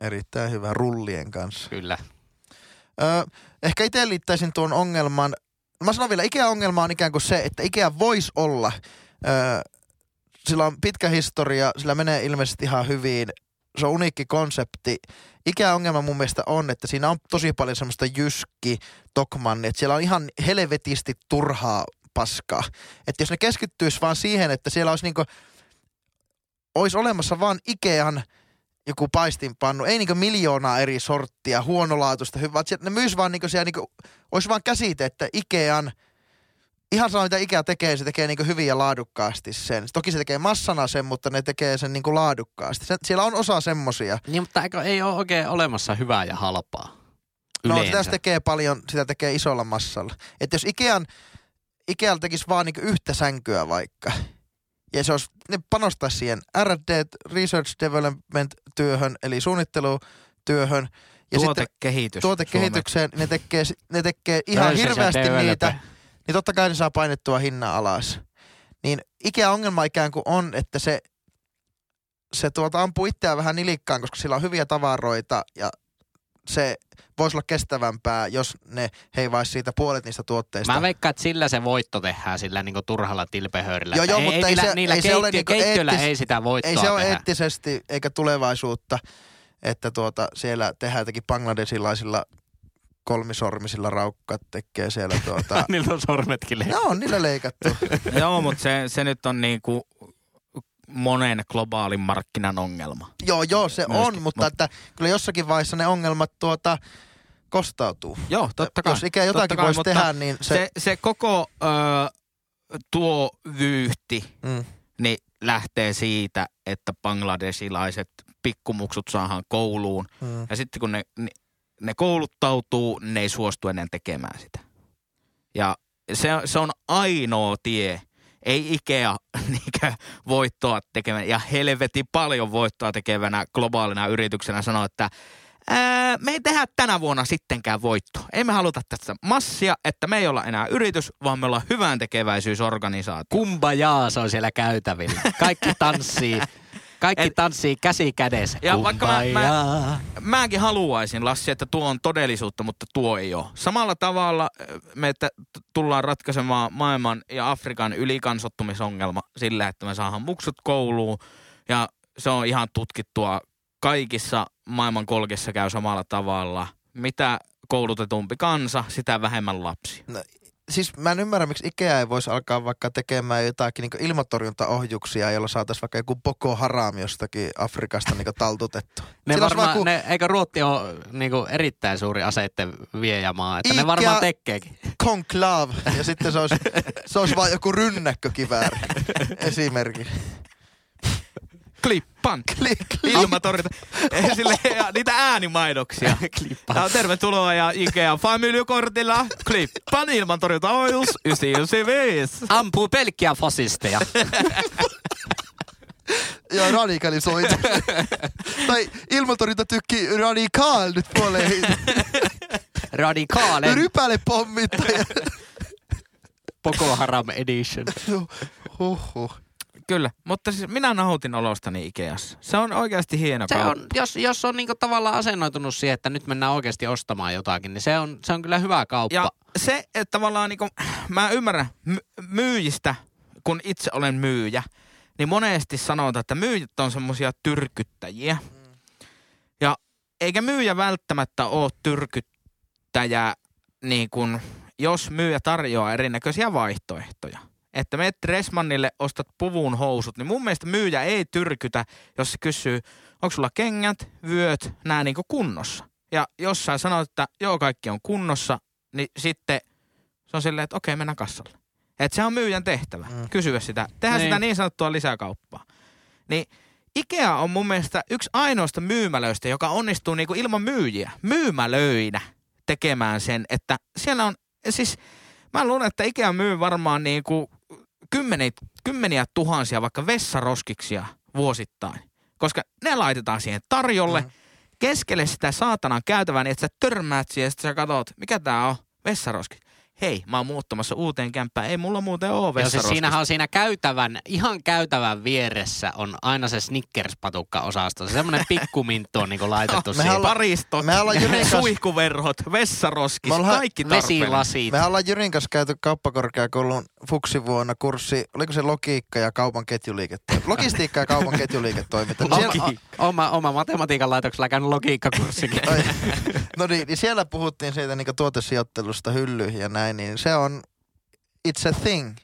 Erittäin hyvä rullien kanssa. kyllä. Öö, ehkä itse liittäisin tuon ongelman. Mä sanon vielä, Ikea-ongelma on ikään kuin se, että Ikea voisi olla. Öö, sillä on pitkä historia, sillä menee ilmeisesti ihan hyvin. Se on uniikki konsepti. Ikea-ongelma mun mielestä on, että siinä on tosi paljon semmoista jyski, tokmanni, että siellä on ihan helvetisti turhaa paskaa. Että jos ne keskittyisi vaan siihen, että siellä olisi niinku, olisi olemassa vaan Ikean joku paistinpannu, ei niinku miljoonaa eri sorttia, huonolaatuista, hyvää. että Ne myys vaan niinku siellä niinku, olisi vaan käsite, että Ikean, ihan sama mitä Ikea tekee, se tekee niinku hyvin ja laadukkaasti sen. Toki se tekee massana sen, mutta ne tekee sen niinku laadukkaasti. Se, siellä on osa semmosia. Niin, mutta eikö, ei ole oikein olemassa hyvää ja halpaa. No Yleensä. sitä se tekee paljon, sitä tekee isolla massalla. Että jos Ikean, Ikealla tekisi vaan niinku yhtä sänkyä vaikka, ja se olisi, ne panostaisi siihen R&D, Research Development työhön, eli suunnittelutyöhön, ja sitten Tuotekehitys. tuotekehitykseen, ne tekee, ne tekee ihan Research hirveästi niitä, niin totta kai ne saa painettua hinnan alas. Niin Ikea-ongelma ikään kuin on, että se, se tuota ampuu itseään vähän nilikkaan, koska sillä on hyviä tavaroita ja se voisi olla kestävämpää, jos ne heivaisi siitä puolet niistä tuotteista. Mä veikkaan, että sillä se voitto tehdään sillä niinku turhalla tilpehöörillä. Joo, joo, ei, mutta ei, ei niillä, se- niillä ei se ole keittiö, niinku keittiöllä eettis- ei sitä voittoa Ei se ole tehdä. eettisesti eikä tulevaisuutta, että tuota, siellä tehdään jotenkin bangladesilaisilla kolmisormisilla raukkat tekee siellä tuota... Niillä on sormetkin leikattu. Joo, on niillä leikattu. Joo, mutta se, se nyt on niinku monen globaalin markkinan ongelma. Joo, joo, se Myöskin, on, mutta mut- että kyllä jossakin vaiheessa ne ongelmat tuota kostautuu. Joo, totta kai. Jos ikään jotakin voisi tehdä, niin se... Se, se koko ö, tuo vyyhti Mm, niin lähtee siitä, että bangladesilaiset pikkumuksut saadaan kouluun. mm. Ja sitten kun ne, ne ne kouluttautuu, ne ei suostu ennen tekemään sitä. Ja se, se on ainoa tie. Ei Ikea niinkö voittoa tekevänä ja helvetin paljon voittoa tekevänä globaalina yrityksenä sanoa, että ää, me ei tehdä tänä vuonna sittenkään voittoa. Ei me haluta tästä massia, että me ei olla enää yritys, vaan me ollaan hyvän tekeväisyysorganisaatio. Kumbajaa se on siellä käytävillä. Kaikki tanssii. Kaikki Et- tanssii käsi kädessä. Ja vaikka mä- mä-. Mäkin haluaisin, Lassi, että tuo on todellisuutta, mutta tuo ei ole. Samalla tavalla me että tullaan ratkaisemaan maailman ja Afrikan ylikansottumisongelma sillä, että me saadaan muksut kouluun. Ja se on ihan tutkittua. Kaikissa maailman kolkissa käy samalla tavalla. Mitä koulutetumpi kansa, sitä vähemmän lapsi. Siis mä en ymmärrä, miksi Ikea ei voisi alkaa vaikka tekemään jotakin niin ilmatorjuntaohjuksia, jolla saataisiin vaikka joku Boko Haram jostakin Afrikasta niin taltutettu. Ne Sillä varmaan, vaan ku- ne, eikö Ruotti ole niinku erittäin suuri aseitten viejämaa, että ne Ikea- varmaan tekeekin. Conclave, ja sitten se olisi, se olisi vaan joku rynnäkkökivääri esimerkiksi. Klippan. Klik, Ilmatorjunta. Sille, ja niitä äänimainoksia. Klippa. Ja tervetuloa ja Ikea Family-kortilla Klippan Oils 995. Ampuu pelkkiä fasisteja. ja radikalisoitu. tai ilmatorjuntatykki radikaal nyt puoleen. Radikaale Rypäle pommittaja. Boko Haram Edition. Huhhuh. Kyllä, mutta siis minä nautin olostani Ikeassa. Se on oikeasti hieno Se kauppa. on, jos, jos on niinku tavallaan asennoitunut siihen, että nyt mennään oikeasti ostamaan jotakin, niin se on, se on kyllä hyvä kauppa. Ja se, että tavallaan niinku, mä ymmärrän my- myyjistä, kun itse olen myyjä, niin monesti sanotaan, että myyjät on semmoisia tyrkyttäjiä. Ja eikä myyjä välttämättä ole tyrkyttäjä, niin kun, jos myyjä tarjoaa erinäköisiä vaihtoehtoja. Että menet Dressmannille, ostat puvun housut, niin mun mielestä myyjä ei tyrkytä, jos se kysyy, onko sulla kengät, vyöt, nää niinku kunnossa. Ja jos sä sanot, että joo, kaikki on kunnossa, niin sitten se on silleen, että okei, mennään kassalle. Et se on myyjän tehtävä, Mm. kysyä sitä. Tehdään Niin. sitä niin sanottua lisäkauppaa. Niin Ikea on mun mielestä yksi ainoasta myymälöistä, joka onnistuu niinku ilman myyjiä, myymälöinä tekemään sen, että siellä on, siis mä luulen, että Ikea myy varmaan niinku kymmeniä, kymmeniä tuhansia vaikka vessaroskiksia vuosittain. Koska ne laitetaan siihen tarjolle, Mm. keskelle sitä saatanan käytävää, niin että sä törmäät siihen ja sä katsot, mikä tää on, vessaroski. Hei, mä oon muuttamassa uuteen kämppään, ei mulla muuten oo Joo, siis vessaroskista. siinähän on siinä käytävän, ihan käytävän vieressä on aina se Snickers-patukka-osasto. Se semmoinen pikkuminttu on niinku laitettu Mehän siihen. Paristot, Me ollaan Jyrin kanssa- suihkuverhot, vessaroskis, Me ollaan kaikki. Vesilasit. Me ollaan Jyrin kanssa käyty kauppakorkeakoulun fuksivuonna kurssi, oliko se logiikka ja kaupan ketjuliiketoiminta? Logistiikka ja kaupan ketjuliiketoiminta. Siellä- Oma, oma, oma matematiikan laitoksella käynyt logiikkakurssikin. No niin, niin siellä puhuttiin siitä niin tuotesijoittelusta hyllyihin ja näin, niin se on, it's a thing.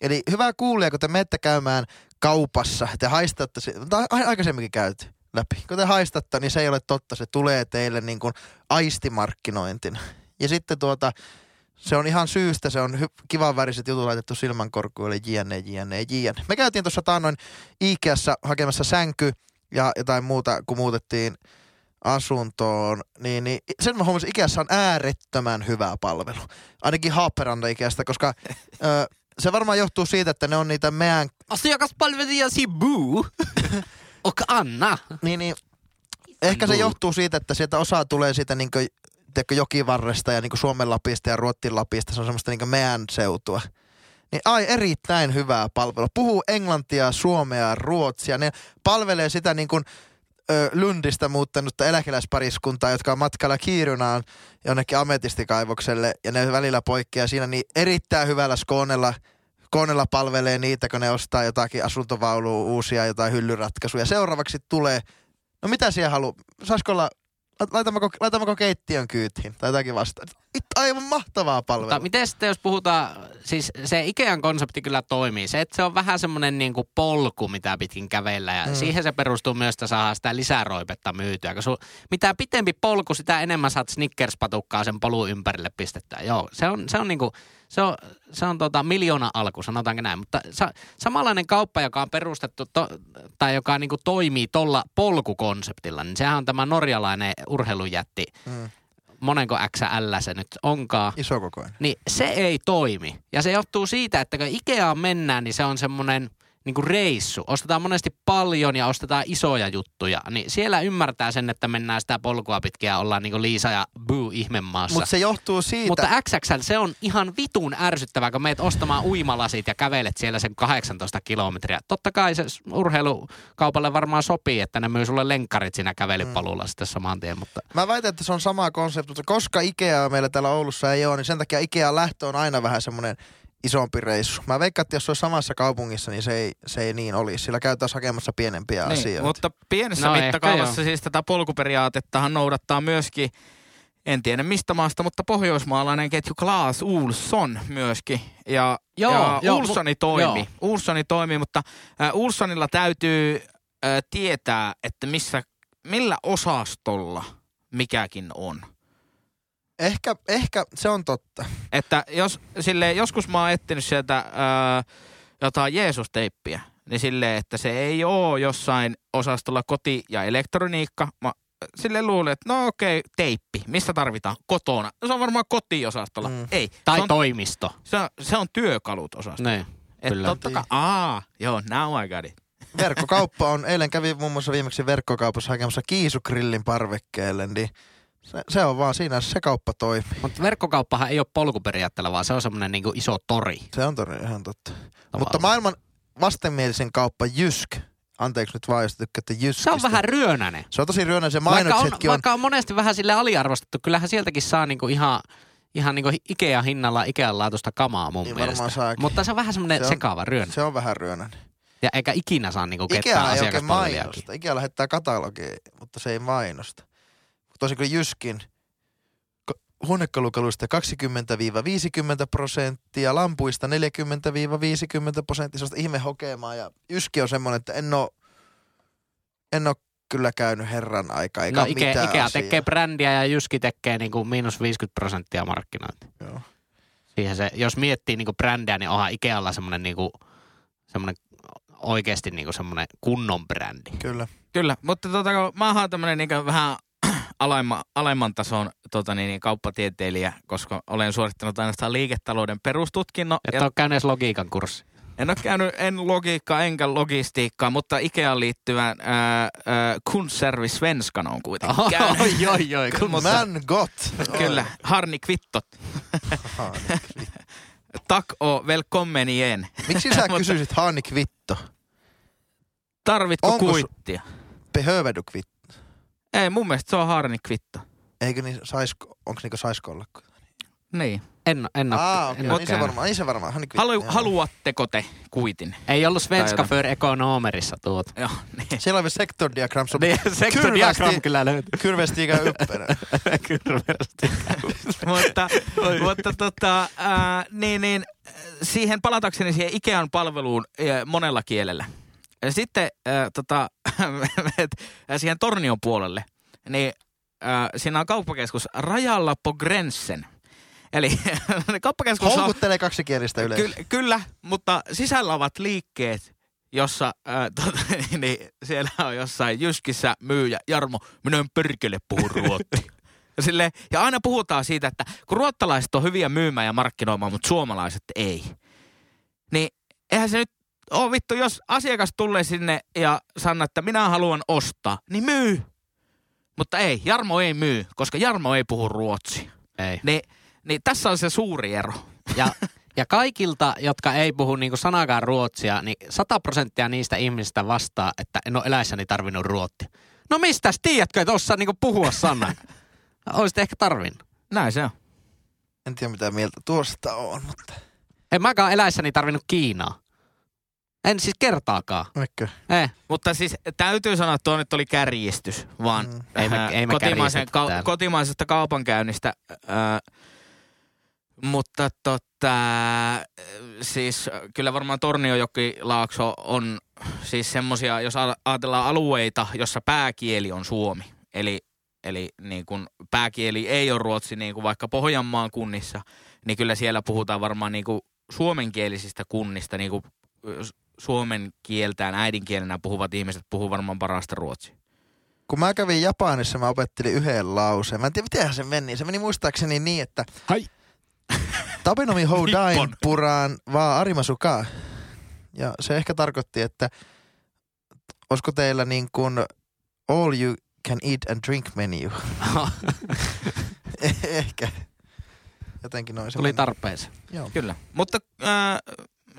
Eli hyvä kuulija, kun te menette käymään kaupassa, te haistatte, tai aikaisemminkin käyty läpi. Kun te haistatte, niin se ei ole totta, se tulee teille niin kuin aistimarkkinointina. Ja sitten tuota, se on ihan syystä, se on hy- kivan väriset jutut laitettu silmänkorkuille, jne, jne, jne. Me käytiin tuossa taannoin Ikeassa hakemassa sänky ja jotain muuta, kun muutettiin asuntoon, niin, niin sen mä huomasin, Ikeassa on äärettömän hyvä palvelu. Ainakin Haaperanda Ikeasta, koska ö, se varmaan johtuu siitä, että ne on niitä meidän, Asiakaspalvelijasi Boo. Och Anna. niin, niin ehkä se johtuu siitä, että sieltä osa tulee siitä niin kuin, tiedätkö, jokivarresta ja niin kuin Suomen Lapista ja Ruottin Lapista, se on semmoista niin meidän seutua. Niin ai erittäin hyvää palvelua. Puhuu englantia, suomea, ruotsia. Ne palvelee sitä niin kuin Lundista muuttanutta eläkeläispariskuntaa, jotka on matkalla Kiirunaan jonnekin ametistikaivokselle ja ne välillä poikkeaa siinä, niin erittäin hyvällä skoonella Koneella palvelee niitä, kun ne ostaa jotakin asuntovaulua, uusia jotain hyllyratkaisuja. Seuraavaksi tulee, no mitä siellä haluaa, saisiko olla, laitammeko, laitammeko keittiön kyytiin tai jotakin vastaan. It, aivan mahtavaa palvelua. Mutta miten sitten jos puhutaan, siis se Ikean konsepti kyllä toimii. Se, että se on vähän semmoinen niin kuin polku, mitä pitkin kävellä ja mm. siihen se perustuu myös, että saadaan sitä lisäroipetta myytyä. Kun sun, mitä pitempi polku, sitä enemmän saat Snickers-patukkaa sen polun ympärille pistettyä. Joo, se on, se on niin kuin, se on, se on tota miljoona alku, sanotaanko näin. Mutta sa, samanlainen kauppa, joka on perustettu to, tai joka niin kuin toimii tuolla polkukonseptilla, niin sehän on tämä norjalainen urheilujätti. Mm. Monenko XL se nyt onkaan. Isokokoinen. Niin se ei toimi. Ja se johtuu siitä, että kun Ikeaan mennään, niin se on semmoinen niin kuin reissu. Ostetaan monesti paljon ja ostetaan isoja juttuja. Niin siellä ymmärtää sen, että mennään sitä polkua pitkin ja ollaan niin kuin Liisa ja Boo ihmemaassa. Mutta se johtuu siitä... Mutta XXL se on ihan vitun ärsyttävää, kun meet ostamaan uimalasit ja kävelet siellä sen 18 kilometriä. Totta kai se urheilukaupalle varmaan sopii, että ne myy sulle lenkkarit siinä kävelypolulla mm. sitten saman tien. Mutta Mä väitän, että se on sama konsepti, mutta koska Ikea meillä täällä Oulussa ei ole, niin sen takia Ikea lähtö on aina vähän semmoinen isompi reissu. Mä veikkaan, että jos se olisi samassa kaupungissa, niin se ei, se ei niin olisi. Sillä käytäisiin hakemassa pienempiä Niin, asioita. mutta pienessä No mittakaavassa siis tätä polkuperiaatettahan noudattaa myöskin, en tiedä mistä maasta, mutta pohjoismaalainen ketju Klaas Ulsson myöskin. Ja, Joo, ja joo, Ulssoni toimi. joo. Ulssoni toimii, mutta äh, Ulssonilla täytyy äh, tietää, että missä, millä osastolla mikäkin on. Ehkä, ehkä se on totta. Että jos sille joskus mä oon etsinyt sieltä ää, jotain Jeesus-teippiä, niin silleen, että se ei oo jossain osastolla koti- ja elektroniikka. Mä sille luulen, että no okei, teippi. Mistä tarvitaan? Kotona. No se on varmaan kotiosastolla. Mm. Mm. Ei. tai se on, toimisto. se on, se on työkalut osasto. Niin. Et kyllä. totta kai, aa, joo, now I got it. Verkkokauppa on, eilen kävi muun muassa viimeksi verkkokaupassa hakemassa kiisukrillin parvekkeelle, niin se, se on vaan siinä, se kauppa toimii. Mutta verkkokauppahan ei ole polkuperiaatteella, vaan se on semmoinen niin iso tori. Se on todella ihan totta. Tavallaan. Mutta maailman vastenmielisen kauppa Jysk, anteeksi nyt vaan, jos tykkäätte Jyskistä. Se on vähän ryönäinen. Se on tosi ryönä, se Vaikka on, mainoksetkin on, vaikka on monesti vähän sille aliarvostettu, kyllähän sieltäkin saa niinku ihan, ihan niinku Ikea-hinnalla Ikean laatusta kamaa mun Niin mielestä. varmaan saakin. Mutta se on vähän semmoinen Se sekaava ryönä. se on vähän ryönäinen. Ja eikä ikinä saa niinku ketään asiakaspalvelijakin. Ikea lähettää katalogia, mutta se ei mainosta. Tosin kuin Jyskin huonekalukaluista 20-50 prosenttia, lampuista 40-50 prosenttia, sellaista ihmehokemaa. Ja Jyski on semmoinen, että en oo, en oo kyllä käynyt herran aikaa, eikä No Ikea, mitään Ikea asiaa. tekee brändiä ja Jyski tekee niinku miinus 50 prosenttia markkinointia. Joo. Siihen se, jos miettii niinku brändiä, niin onhan Ikealla semmoinen niinku, semmoinen oikeasti niinku semmoinen kunnon brändi. Kyllä. Kyllä, mutta tota, kun mä oon tämmönen niin vähän alemman, alemman tason tota, niin, niin, kauppatieteilijä, koska olen suorittanut ainoastaan liiketalouden perustutkinnon. Et ole käynyt edes logiikan kurssi. En ole käynyt en logiikkaa enkä logistiikkaa, mutta Ikeaan liittyvän ää, ää, kundservice svenskan on kuitenkin käynyt. Oi, oi, oi. kun Mutta- Man got. Kyllä, harni kvittot. Tak och välkommen igen. Miksi sä kysyisit Hani Kvitto? Tarvitko Onko su- kuittia? Behöver du Kvitto? Ei, mun mielestä se on harni kvitto. Eikö niin, saisko, onko niinku saisko olla? Niin. En, en Aa, okei, en no, ole niin se varmaan, niin se varmaan. Halu, joo. haluatteko te kuitin? Ei ollut Svenska för ekonomerissa tuot. Joo, niin. Siellä on sektor diagram, se on Niin, sektor diagram kyllä löytyy. kyrvestiikä yppärä. Kyrversti. mutta, mutta tota, ää, niin, niin, siihen palatakseni siihen Ikean palveluun ää, monella kielellä. Sitten ää, tota, siihen Tornion puolelle, niin ää, siinä on kauppakeskus Rajalla på gränsen. Eli kauppakeskus on, Houkuttelee kaksikielistä yleensä. ky, kyllä, mutta sisällä ovat liikkeet, jossa ää, tota, niin, siellä on jossain Jyskissä myyjä Jarmo, minä en perkele puhu sille, ja aina puhutaan siitä, että kun ruottalaiset on hyviä myymään ja markkinoimaan, mutta suomalaiset ei. Niin eihän se nyt ole vittu, jos asiakas tulee sinne ja sanoo, että minä haluan ostaa, niin myy. Mutta ei, Jarmo ei myy, koska Jarmo ei puhu ruotsia. Ei. Niin, niin tässä on se suuri ero. Ja, ja kaikilta, jotka ei puhu niinku sanakaan ruotsia, niin 100 prosenttia niistä ihmisistä vastaa, että en ole eläissäni tarvinnut ruottia. No mistäs tiedätkö, että osaa niinku puhua sanan? Olisit ehkä tarvinnut. Näin se on. En tiedä mitä mieltä tuosta on, mutta... En mäkään eläissäni tarvinnut Kiinaa. En siis kertaakaan. Eikö? Eh. Mutta siis täytyy sanoa, että tuo nyt oli kärjistys, vaan Mm. Ei me- ei me kotimaisen, täällä. kotimaisesta kaupankäynnistä. Äh, Mutta tota, siis kyllä varmaan Torniojoki-laakso on siis semmosia, jos ajatellaan alueita, jossa pääkieli on suomi. Eli, eli niin kun pääkieli ei ole ruotsi niin kuin vaikka Pohjanmaan kunnissa, niin kyllä siellä puhutaan varmaan niin kuin suomenkielisistä kunnista, niin kuin suomen kieltään äidinkielenä puhuvat ihmiset puhuu varmaan parasta ruotsia. Kun mä kävin Japanissa, mä opettelin yhden lauseen. Mä en tiedä, mitenhän se meni. Se meni muistaakseni niin, että Hai. Tabenomi houdain puraan vaan arimasuka. Ja se ehkä tarkoitti, että olisiko teillä niin kuin all you can eat and drink menu. ehkä. Jotenkin noin se Tuli tarpeeseen. Joo. Kyllä. Mutta äh,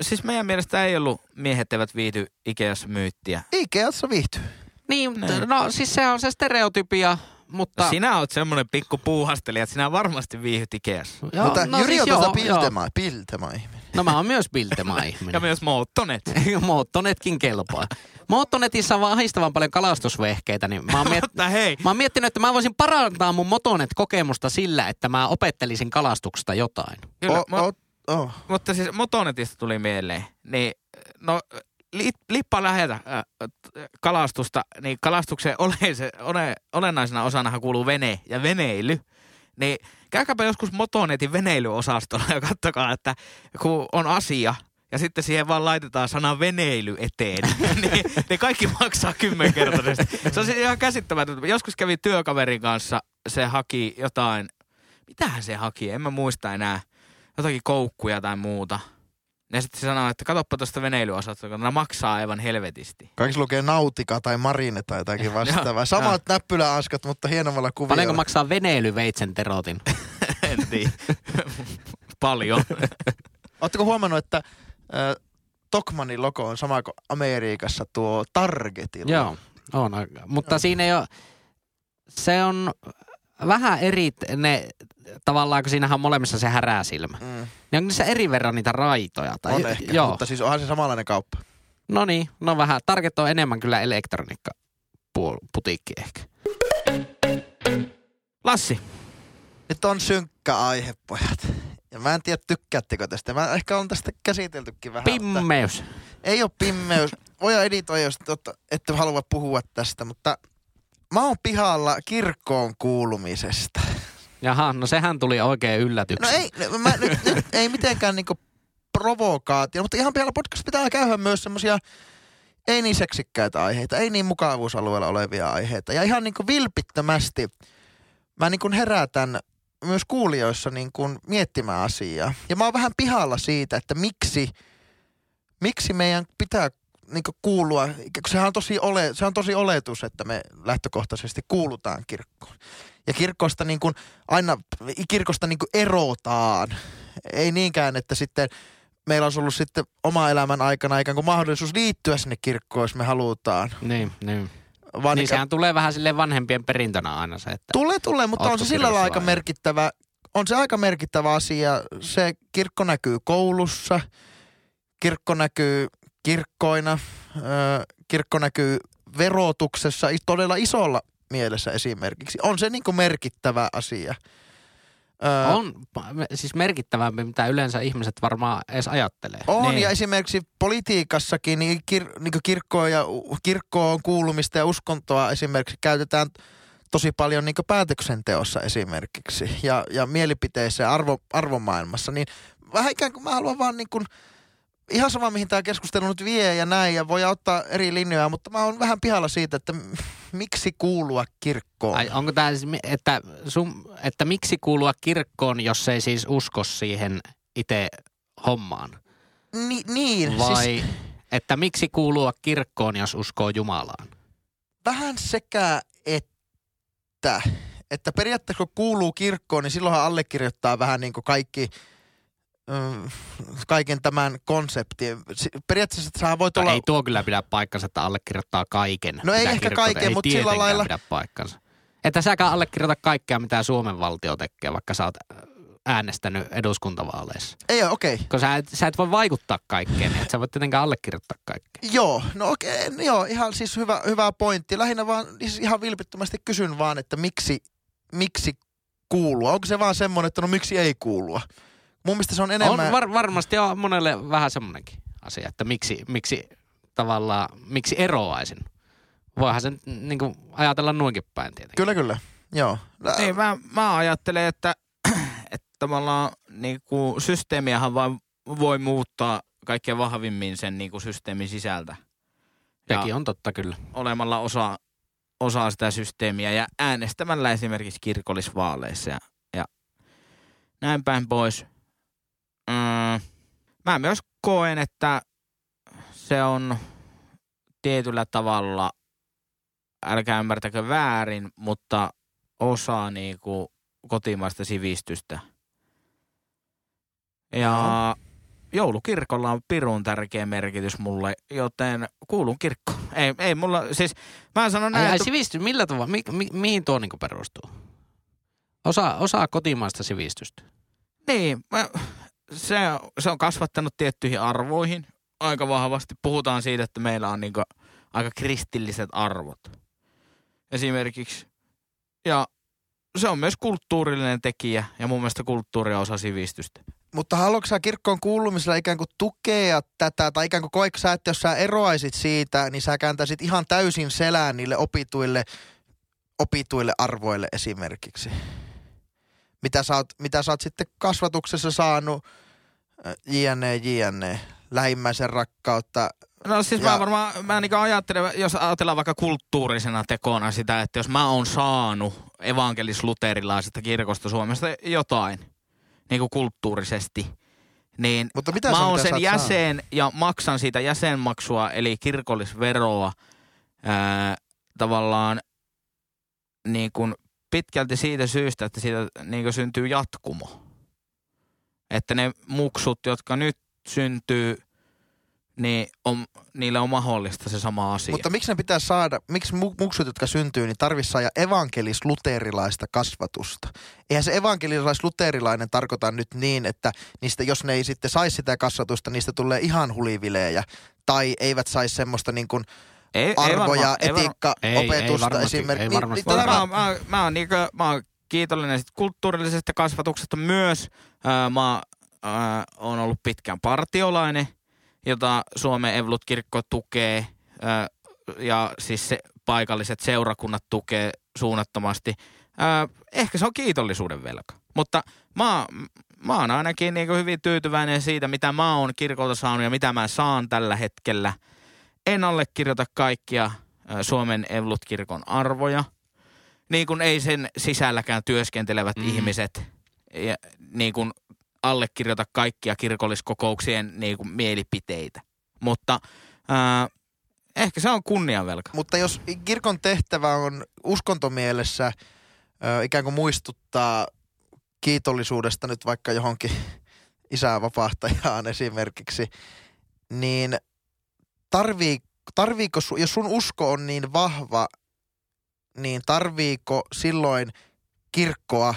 siis meidän mielestä ei ollut miehet eivät viihdy Ikeassa myyttiä. Ikeassa viihtyy. Niin, Niin. no siis se on se stereotypia, mutta... No, sinä oot semmoinen pikku puuhastelija, että sinä varmasti viihdyt Ikeassa. Joo, Mutta no Jyri siis on joo, tuosta joo. piltema, piltema ihminen. No mä oon myös Biltema ihminen. Ja myös moottonet. Moottonetkin kelpaa. Moottonetissa on vaan ahistavan paljon kalastusvehkeitä, niin mä oon, miet... Mutta hei, mä oon miettinyt, että mä voisin parantaa mun motonet-kokemusta sillä, että mä opettelisin kalastuksesta jotain. kyllä, O, mo- o, oh. mutta siis motonetista tuli mieleen. Niin, no, li, lippa lähetä äh, kalastusta, niin kalastuksen oleise, ole, olennaisena osanahan kuuluu vene ja veneily. Niin käykääpä joskus Motonetin veneilyosastolla ja kattokaa, että kun on asia, ja sitten siihen vaan laitetaan sana veneily eteen, niin, niin kaikki maksaa kymmenkertaisesti. Se on siis ihan käsittämätöntä. Joskus kävi työkaverin kanssa, se haki jotain, mitähän se haki, en mä muista enää, jotakin koukkuja tai muuta. Ja sitten se sanoi, että katoppa tuosta veneilyosastosta, kun ne maksaa aivan helvetisti. Kaikissa lukee nautika tai marine tai jotakin vastaavaa. Samat näppyläaskat, mutta hienommalla kuviolla. Paljonko maksaa veneilyveitsen terotin? en tiedä. Paljon. Oletteko huomannut, että äh, Tokmanin logo on sama kuin Amerikassa tuo Targetilla? Joo, on. Mutta siinä ei ole, se on vähän eri, ne tavallaan, kun siinähän on molemmissa se häräsilmä. Mm, Niin onko niissä eri verran niitä raitoja? Tai, on ehkä, Joo, mutta siis onhan se samanlainen kauppa. no niin, no vähän. Target on enemmän kyllä elektroniikka putiikki ehkä. Lassi, Nyt on synkkä aihe, pojat. Ja mä en tiedä, tykkäättekö tästä. Mä ehkä on tästä käsiteltykin vähän. mutta Pimmeys. Ei ole pimmeys. Voi editoida, jos totta, ette halua puhua tästä, mutta mä oon pihalla kirkkoon kuulumisesta. Jaha, no sehän tuli oikein No yllätyksenä. ei, no mä, nyt, nyt, ei mitenkään niinku provokaatio, mutta ihan pihalla podcast pitää käydä myös semmosia ei niin seksikkäitä aiheita, ei niin mukavuusalueella olevia aiheita. Ja ihan niinku vilpittömästi mä niinku herätän myös kuulijoissa niinku miettimään asiaa. Ja mä oon vähän pihalla siitä, että miksi, miksi meidän pitää niinku kuulua, sehän on tosi, ole, se on tosi oletus, että me lähtökohtaisesti kuulutaan kirkkoon. Ja kirkosta niin kuin aina, kirkosta niin kuin erotaan. Ei niinkään, että sitten meillä olisi ollut sitten oma elämän aikana ikään kuin mahdollisuus liittyä sinne kirkkoon, jos me halutaan. Niin, niin. Vaan niin sehän tulee vähän sille vanhempien perintönä aina se, että... Tulee, tulee, mutta on se sillä lailla aika merkittävä, on se aika merkittävä asia. Se kirkko näkyy koulussa, kirkko näkyy kirkkoina, kirkko näkyy verotuksessa todella isolla mielessä esimerkiksi. On se niin kuin merkittävä asia. Ö, On siis merkittävämpi, mitä yleensä ihmiset varmaan edes ajattelee. On, Niin. ja esimerkiksi politiikassakin niin kir, niin kirkkoa ja, kirkkoon kuulumista ja uskontoa esimerkiksi käytetään tosi paljon niin päätöksenteossa esimerkiksi ja, ja mielipiteissä ja arvo, arvomaailmassa. Niin vähän ikään kuin mä haluan vaan niin kuin, ihan sama mihin tämä keskustelu nyt vie ja näin ja voi ottaa eri linjoja, mutta mä oon vähän pihalla siitä, että miksi kuulua kirkkoon. Ai, onko tämä siis, että, sun, että miksi kuulua kirkkoon, jos ei siis usko siihen itse hommaan? Ni, niin, Vai siis että miksi kuulua kirkkoon, jos uskoo Jumalaan? vähän sekä että, että periaatteessa kun kuuluu kirkkoon, niin silloinhan allekirjoittaa vähän niin kuin kaikki, kaiken tämän konseptin. Periaatteessa sä voit olla... ei tuo kyllä pidä paikkansa, että allekirjoittaa kaiken. No ei ehkä kaiken, ei mutta sillä lailla- pidä paikkansa. Että säkään allekirjoita kaikkea, mitä Suomen valtio tekee, vaikka sä oot äänestänyt eduskuntavaaleissa. Ei okei. Okay. Kun sä et, sä et voi vaikuttaa kaikkeen, niin et sä voit tietenkään allekirjoittaa kaikkea. Joo, no okei, okay, joo, ihan siis hyvä, hyvä pointti. Lähinnä vaan, siis ihan vilpittömästi kysyn vaan, että miksi, miksi kuulua? Onko se vaan semmoinen, että no miksi ei kuulua? Mun mielestä se on Enemmän... On var, varmasti on monelle vähän semmoinenkin asia, että miksi, miksi tavallaan, miksi eroaisin. Voihan sen niin kuin, ajatella noinkin päin tietenkin. Kyllä, kyllä. Joo. Niin, mä, mä ajattelen, että, että tavallaan niin kuin systeemiähän vaan voi muuttaa kaikkein vahvimmin sen niin kuin systeemin sisältä. Sekin Ja on totta kyllä. olemalla osa, osa sitä systeemiä ja äänestämällä esimerkiksi kirkollisvaaleissa ja, ja näin päin pois. Mm, mä myös koen, että se on tietyllä tavalla, älkää ymmärtäkö väärin, mutta osa niinku kotimaista sivistystä. Ja joulukirkolla on pirun tärkeä merkitys mulle, joten kuulun kirkkoon. Ei, ei mulla, siis mä sanon Ai, näin, ai että sivistys, millä tavalla, mi, mi, mihin tuo niin perustuu? Osa, osa kotimaista sivistystä. niin, mä, se, se on kasvattanut tiettyihin arvoihin aika vahvasti. Puhutaan siitä, että meillä on niinku aika kristilliset arvot esimerkiksi. Ja se on myös kulttuurillinen tekijä ja mun mielestä kulttuuri on osa sivistystä. Mutta haluatko sä kirkkoon kuulumisella ikään kuin tukea tätä, tai ikään kuin koetko sä, että jos sä eroaisit siitä, niin sä kääntäisit ihan täysin selään niille opituille, opituille arvoille esimerkiksi? Mitä sä oot, mitä sä oot sitten kasvatuksessa saanut, äh, jne, jne, lähimmäisen rakkautta, No siis Ja- mä varmaan, mä niin ajattelen, jos ajatellaan vaikka kulttuurisena tekona sitä, että jos mä oon saanut evankelis-luterilaisesta kirkosta Suomesta jotain, niin kuin kulttuurisesti, niin Mutta mitä mä oon sen jäsen ja maksan siitä jäsenmaksua, eli kirkollisveroa ää, tavallaan niin kuin pitkälti siitä syystä, että siitä niin syntyy jatkumo. Että ne muksut, jotka nyt syntyy, niin on, niille on mahdollista se sama asia. Mutta miksi ne pitää saada, miksi mu- muksut, jotka syntyy, niin tarvitsisi saada evankelis-luterilaista kasvatusta? Eihän se evankelis-luterilainen tarkoita nyt niin, että niistä, jos ne ei sitten saisi sitä kasvatusta, niistä tulee ihan hulivilejä. Tai eivät saisi semmoista niin kuin ei, arvoja, ei varma- ei varma- Ei, ei varmasti, esimerkiksi. ei varmasti. Niin, niin, mä, mä, mä, oon niinku, mä oon kiitollinen sit kulttuurillisesta kasvatuksesta myös. Ää, mä oon ollut pitkään partiolainen, jota Suomen Evlut-kirkko tukee ja siis se, paikalliset seurakunnat tukee suunnattomasti. Ehkä se on kiitollisuuden velka. Mutta mä, mä oon ainakin niinku hyvin tyytyväinen siitä, mitä mä oon kirkolta saanut ja mitä mä saan tällä hetkellä. En allekirjoita kaikkia ää, Suomen Evlut-kirkon arvoja. Niin kuin ei sen sisälläkään työskentelevät Mm. ihmiset ja, niin kuin allekirjoita kaikkia kirkolliskokouksien niin kuin mielipiteitä. Mutta ää, ehkä se on kunniavelka. Mutta jos kirkon tehtävä on uskontomielessä ö, ikään kuin muistuttaa kiitollisuudesta nyt vaikka johonkin isää vapahtajaan esimerkiksi, niin tarvii, tarviiko, jos sun usko on niin vahva, niin tarviiko silloin kirkkoa,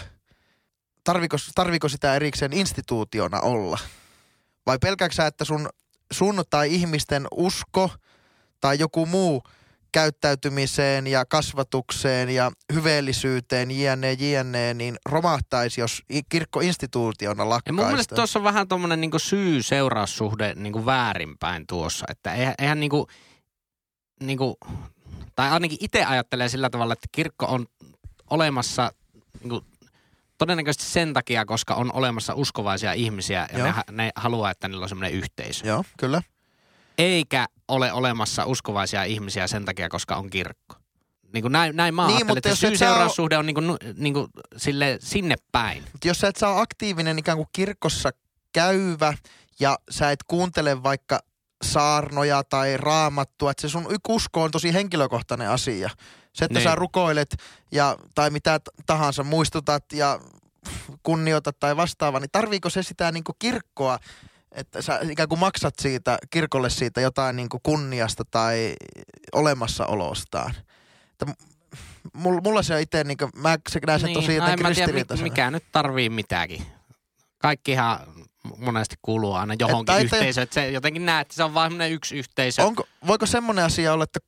tarviiko, tarviiko sitä erikseen instituutiona olla? Vai pelkääksä, sä, että sun, sun tai ihmisten usko tai joku muu käyttäytymiseen ja kasvatukseen ja hyveellisyyteen, jne, jne, niin romahtaisi, jos kirkko instituutiona lakkaisi. mun mielestä tuossa on vähän tuommoinen niinku syy-seuraussuhde niinku väärinpäin tuossa. Että eihän, eihän niinku, niinku, tai ainakin itse ajattelee sillä tavalla, että kirkko on olemassa niinku, todennäköisesti sen takia, koska on olemassa uskovaisia ihmisiä ja Joo. ne, ne haluaa, että niillä on semmoinen yhteisö. Joo, kyllä. Eikä ole olemassa uskovaisia ihmisiä sen takia, koska on kirkko. Niin kuin näin, näin mä Niin, mutta jos et sä syy-seuraussuhde on niinku, nu- niinku sille, sinne päin. Mutta jos sä et saa aktiivinen ikään kuin kirkossa käyvä ja sä et kuuntele vaikka saarnoja tai raamattua, että se sun usko on tosi henkilökohtainen asia. Se, että Niin. sä rukoilet ja, tai mitä tahansa muistutat ja kunnioitat tai vastaava, niin tarviiko se sitä niin kuin kirkkoa, että sä ikään kuin maksat siitä, kirkolle siitä jotain niin kuin kunniasta tai olemassaolostaan. Että mulla, mulla se on itse, niin kuin, mä se näen sen tosi no en jotenkin mä tiedä, mi- ristiriitaisena. mikä nyt tarvii mitäkin. Kaikkihan monesti kuuluu aina johonkin Et- tai- yhteisöön. Että se jotenkin näet, että se on vain semmoinen yksi yhteisö. Onko, voiko semmoinen asia olla, että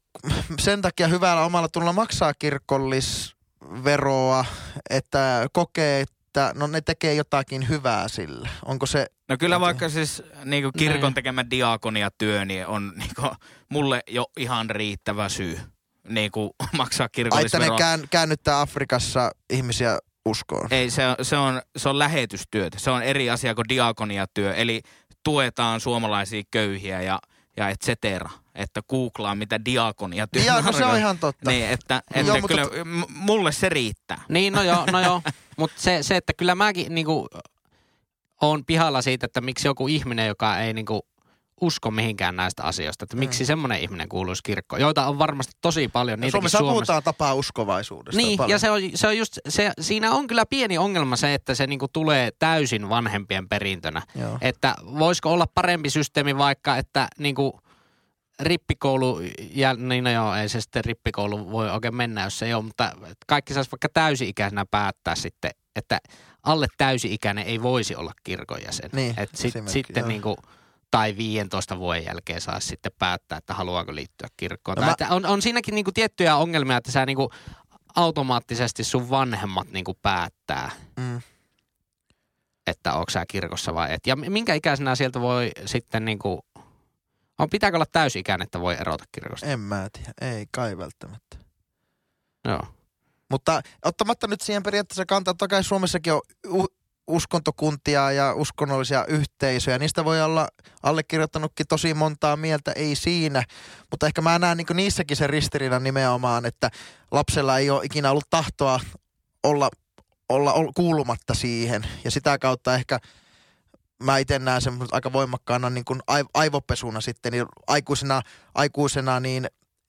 sen takia hyvällä omalla tunnolla maksaa kirkollisveroa, että kokee että no ne tekee jotakin hyvää sillä. Onko se, No kyllä vaikka siis niinku kirkon Niin. tekemä diakoniatyö niin on niinku mulle jo ihan riittävä syy niinku maksaa ai, että ne kirkollisveroa. kään, käännyttää Afrikassa ihmisiä uskoon? Ei, se on, se, on, se on lähetystyötä. Se on eri asia kuin diakoniatyö. Eli tuetaan suomalaisia köyhiä ja, ja et cetera. Että googlaa, mitä diakoniatyö Ja, no se on ihan totta. Niin, että, että Joo, mutta- kyllä m- mulle se riittää. Niin, no joo, no joo. Mutta se, se, että kyllä mäkin niinku, on pihalla siitä, että miksi joku ihminen, joka ei niinku, usko mihinkään näistä asioista, että miksi Mm. semmoinen ihminen kuuluisi kirkkoon, joita on varmasti tosi paljon. Niitäkin Suomessa, Suomessa puhutaan tapaa uskovaisuudesta Niin, paljon. ja se on, se on just, se, siinä on kyllä pieni ongelma se, että se niinku tulee täysin vanhempien perintönä. Joo. Että voisiko olla parempi systeemi vaikka, että niinku rippikoulu, ja, niin no joo, ei se sitten rippikoulu voi oikein mennä, jos se ei ole, mutta kaikki saisi vaikka täysi-ikäisenä päättää sitten, että alle täysi-ikäinen ei voisi olla kirkon jäsen. Niin, Et sit, sitten joo. niinku, tai 15 vuoden jälkeen saa sitten päättää, että haluaako liittyä kirkkoon. No No mä- että on, on siinäkin niinku tiettyjä ongelmia, että sä niinku automaattisesti sun vanhemmat niinku päättää, Mm. että onko sä kirkossa vai et. Ja minkä ikäisenä sieltä voi sitten niinku, on, pitääkö olla täysikäinen, että voi erota kirkosta? En mä tiedä, ei kai välttämättä. Joo. Mutta ottamatta nyt siihen periaatteessa kantaa, totta kai Suomessakin on u- uskontokuntia ja uskonnollisia yhteisöjä. Niistä voi olla allekirjoittanutkin tosi montaa mieltä, ei siinä. Mutta ehkä mä näen niin niissäkin sen ristiriidan nimenomaan, että lapsella ei ole ikinä ollut tahtoa olla, olla, olla kuulumatta siihen. Ja sitä kautta ehkä mä itse näen sen aika voimakkaana niin kuin aiv- aivopesuna sitten, niin aikuisena, aikuisena niin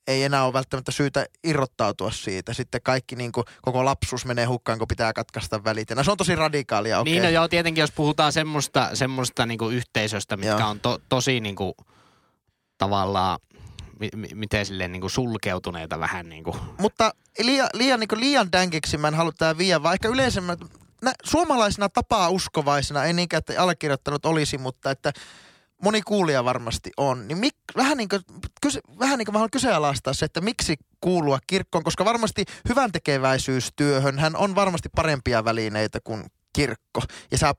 ei enää ole välttämättä syytä irrottautua siitä. Sitten kaikki niin kuin, koko lapsuus menee hukkaan, kun pitää katkaista välit. No, se on tosi radikaalia, okei. Niin no joo, tietenkin jos puhutaan semmoista, semmoista niinku yhteisöstä, mitkä Joo. on to, tosi niinku, tavallaan, mi, mi, miten silleen niinku sulkeutuneita vähän niinku. Mutta liian, liian, niin liian dänkiksi mä en halua tää viedä, vaan ehkä yleisemmät, nä, suomalaisina tapaa uskovaisina, ei niinkään, että allekirjoittanut olisi, mutta että moni kuulija varmasti on, niin mik, vähän niin kuin, kyse, vähän niin kuin haluan kyseenalaistaa se, että miksi kuulua kirkkoon, koska varmasti hyvän tekeväisyystyöhön hän on varmasti parempia välineitä kuin kirkko. Ja sä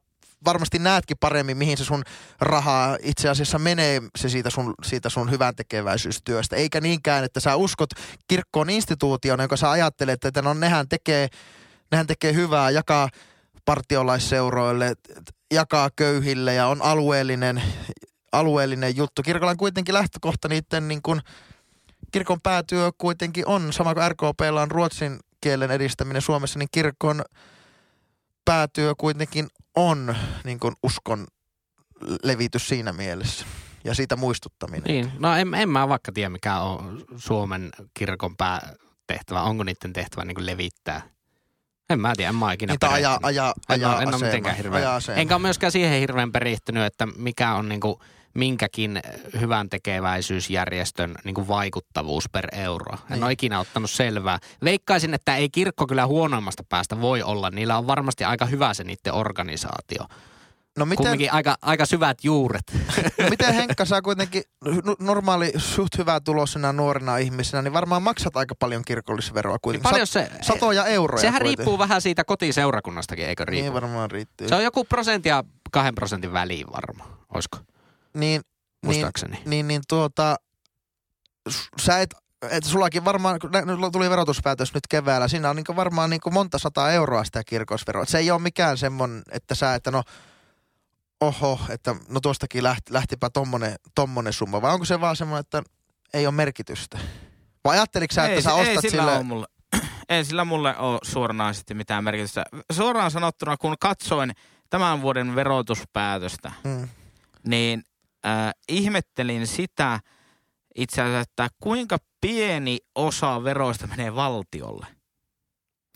varmasti näetkin paremmin, mihin se sun rahaa itse asiassa menee se siitä sun, siitä sun hyvän tekeväisyystyöstä. Eikä niinkään, että sä uskot kirkkoon instituutiona, jonka sä ajattelet, että no nehän tekee, nehän tekee hyvää, jakaa partiolaisseuroille, jakaa köyhille ja on alueellinen, alueellinen juttu. Kirkolla on kuitenkin lähtökohta niiden niin kuin, kirkon päätyö kuitenkin on, sama kuin RKPllä on ruotsin kielen edistäminen Suomessa, niin kirkon päätyö kuitenkin on niin kuin uskon levitys siinä mielessä ja siitä muistuttaminen. Niin, no en, en mä vaikka tiedä mikä on Suomen kirkon päätehtävä. Onko niiden tehtävä niinku levittää? En mä tiedä, en mä ikinä Niitä ajaa, ajaa, En ajaa ole, en ole aseema, mitenkään hirveän. ajaa. Enkä ole myöskään siihen hirveän perehtynyt, että mikä on niinku minkäkin hyvän tekeväisyysjärjestön niinku vaikuttavuus per euro. En Niin. ole ikinä ottanut selvää. Veikkaisin, että ei kirkko kyllä huonoimmasta päästä voi olla. Niillä on varmasti aika hyvä se niiden organisaatio. No miten, Kumminkin aika, aika syvät juuret. no miten Henkka sä kuitenkin normaali suht hyvää tulosena nuorena ihmisenä, niin varmaan maksat aika paljon kirkollisveroa kuitenkin. Paljon se, Sat, satoja euroja sehän kuitenkin. riippuu vähän siitä kotiseurakunnastakin, eikö riipu? Niin varmaan riittää. Se on joku prosentti ja kahden prosentin väliin varmaan, olisiko? Niin, niin, Muistaakseni. niin, niin tuota, sä et, et sullakin varmaan, kun tuli verotuspäätös nyt keväällä, siinä on niin varmaan niin monta sataa euroa sitä kirkollisveroa. Et Se ei ole mikään semmoinen, että sä, että no, oho, että no tuostakin lähti, lähtipä tommonen, tommonen summa, vai onko se vaan semmoinen, että ei ole merkitystä? Vai ajatteliko sä, että ei, sä ostat ei sillä sille... mulle, ei sillä mulle ole suoranaisesti mitään merkitystä. Suoraan sanottuna, kun katsoin tämän vuoden verotuspäätöstä, Mm. niin äh, ihmettelin sitä itse asiassa, että kuinka pieni osa veroista menee valtiolle.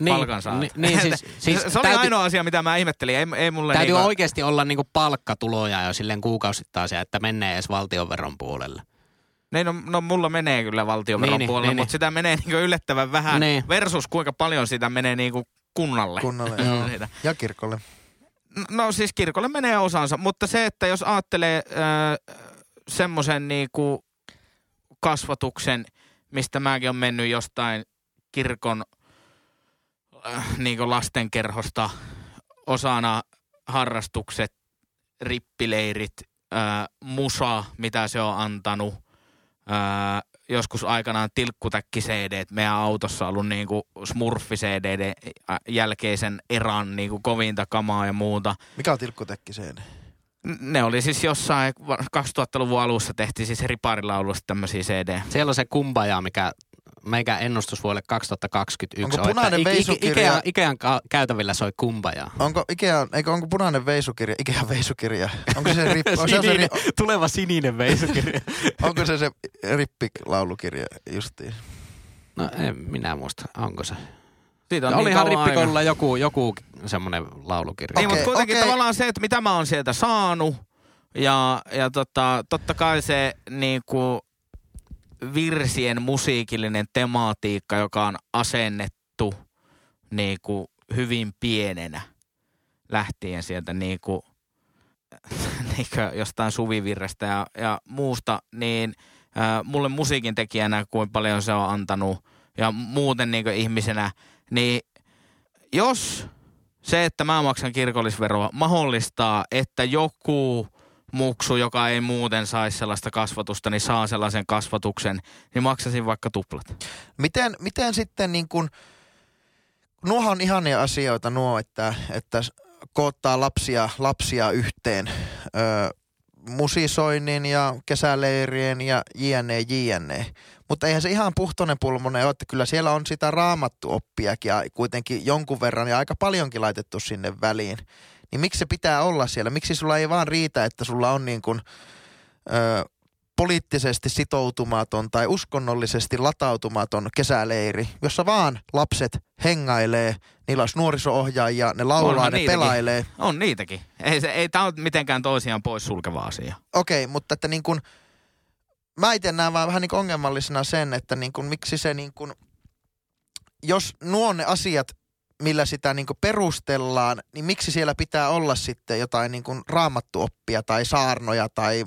Palkansaajat. Niin, niin siis, siis se, se oli täytyy, ainoa asia, mitä mä ihmettelin. Ei, ei mulle täytyy niinku, oikeasti olla niinku palkkatuloja jo silleen kuukausittaisia, että menee edes valtionveron puolelle. Niin, no, no, mulla menee kyllä valtionveron Niin, niin, puolelle, niin, mutta niin. sitä menee niinku yllättävän vähän Niin. versus kuinka paljon sitä menee niinku kunnalle. Kunnalle, Joo. Ja kirkolle. No siis kirkolle menee osansa, mutta se, että jos ajattelee äh, semmoisen niinku kasvatuksen, mistä mäkin on mennyt jostain kirkon äh, niinku lastenkerhosta osana harrastukset, rippileirit, ää, musa, mitä se on antanut. Ää, joskus aikanaan tilkkutäkki CD, meidän autossa on ollut niinku smurfi CD jälkeisen eran niinku kovinta kamaa ja muuta. Mikä on tilkkutekki sen? N- Ne oli siis jossain, va- 2000-luvun alussa tehtiin siis riparilaulusta tämmöisiä CD. Siellä on se kumbaja, mikä meikä ennustus vuodelle 2021 Onko on, että punainen Ike- veisukirja- Ikean, Ikean käytävillä soi kumbajaa. Onko Ikea, eikö onko punainen veisukirja, Ikean veisukirja? Onko se, rip, on se, se, Sininen, ri- tuleva sininen veisukirja. onko se se rippilaulukirja justiin? No en minä muista, onko se? Siitä No, on Olihan niin rippikoululla joku, joku semmoinen laulukirja. Niin, Okei, mutta kuitenkin okei. tavallaan se, että mitä mä oon sieltä saanut. Ja, ja tota, totta kai se niinku, virsien musiikillinen tematiikka, joka on asennettu niinku, hyvin pienenä lähtien sieltä niinku, niinku jostain suvivirrestä ja, ja muusta, niin ää, mulle musiikin tekijänä, kuin paljon se on antanut ja muuten niinku ihmisenä, niin jos se, että mä maksan kirkollisveroa, mahdollistaa, että joku muksu, joka ei muuten saisi sellaista kasvatusta, niin saa sellaisen kasvatuksen, niin maksasin vaikka tuplat. Miten, miten sitten niin kuin, nuohan on ihania asioita nuo, että, että koottaa lapsia, lapsia yhteen ö, musisoinnin ja kesäleirien ja jne, jne. Mutta eihän se ihan puhtoinen pulmonen ole, että kyllä siellä on sitä raamattu oppiakin ja kuitenkin jonkun verran ja aika paljonkin laitettu sinne väliin. Niin miksi se pitää olla siellä? Miksi sulla ei vaan riitä, että sulla on niin kuin, ö, poliittisesti sitoutumaton tai uskonnollisesti latautumaton kesäleiri, jossa vaan lapset hengailee, niillä olisi nuoriso-ohjaajia, ne laulaa, Onhan ne niitäkin. pelailee. On niitäkin. Ei, se, ei tämä ole mitenkään toisiaan pois sulkeva asia. Okei, mutta että niin kuin, mä itse näen vaan vähän niin ongelmallisena sen, että niin kuin, miksi se niin kuin, jos nuo ne asiat, millä sitä niin kuin perustellaan, niin miksi siellä pitää olla sitten jotain niin kuin raamattuoppia tai saarnoja tai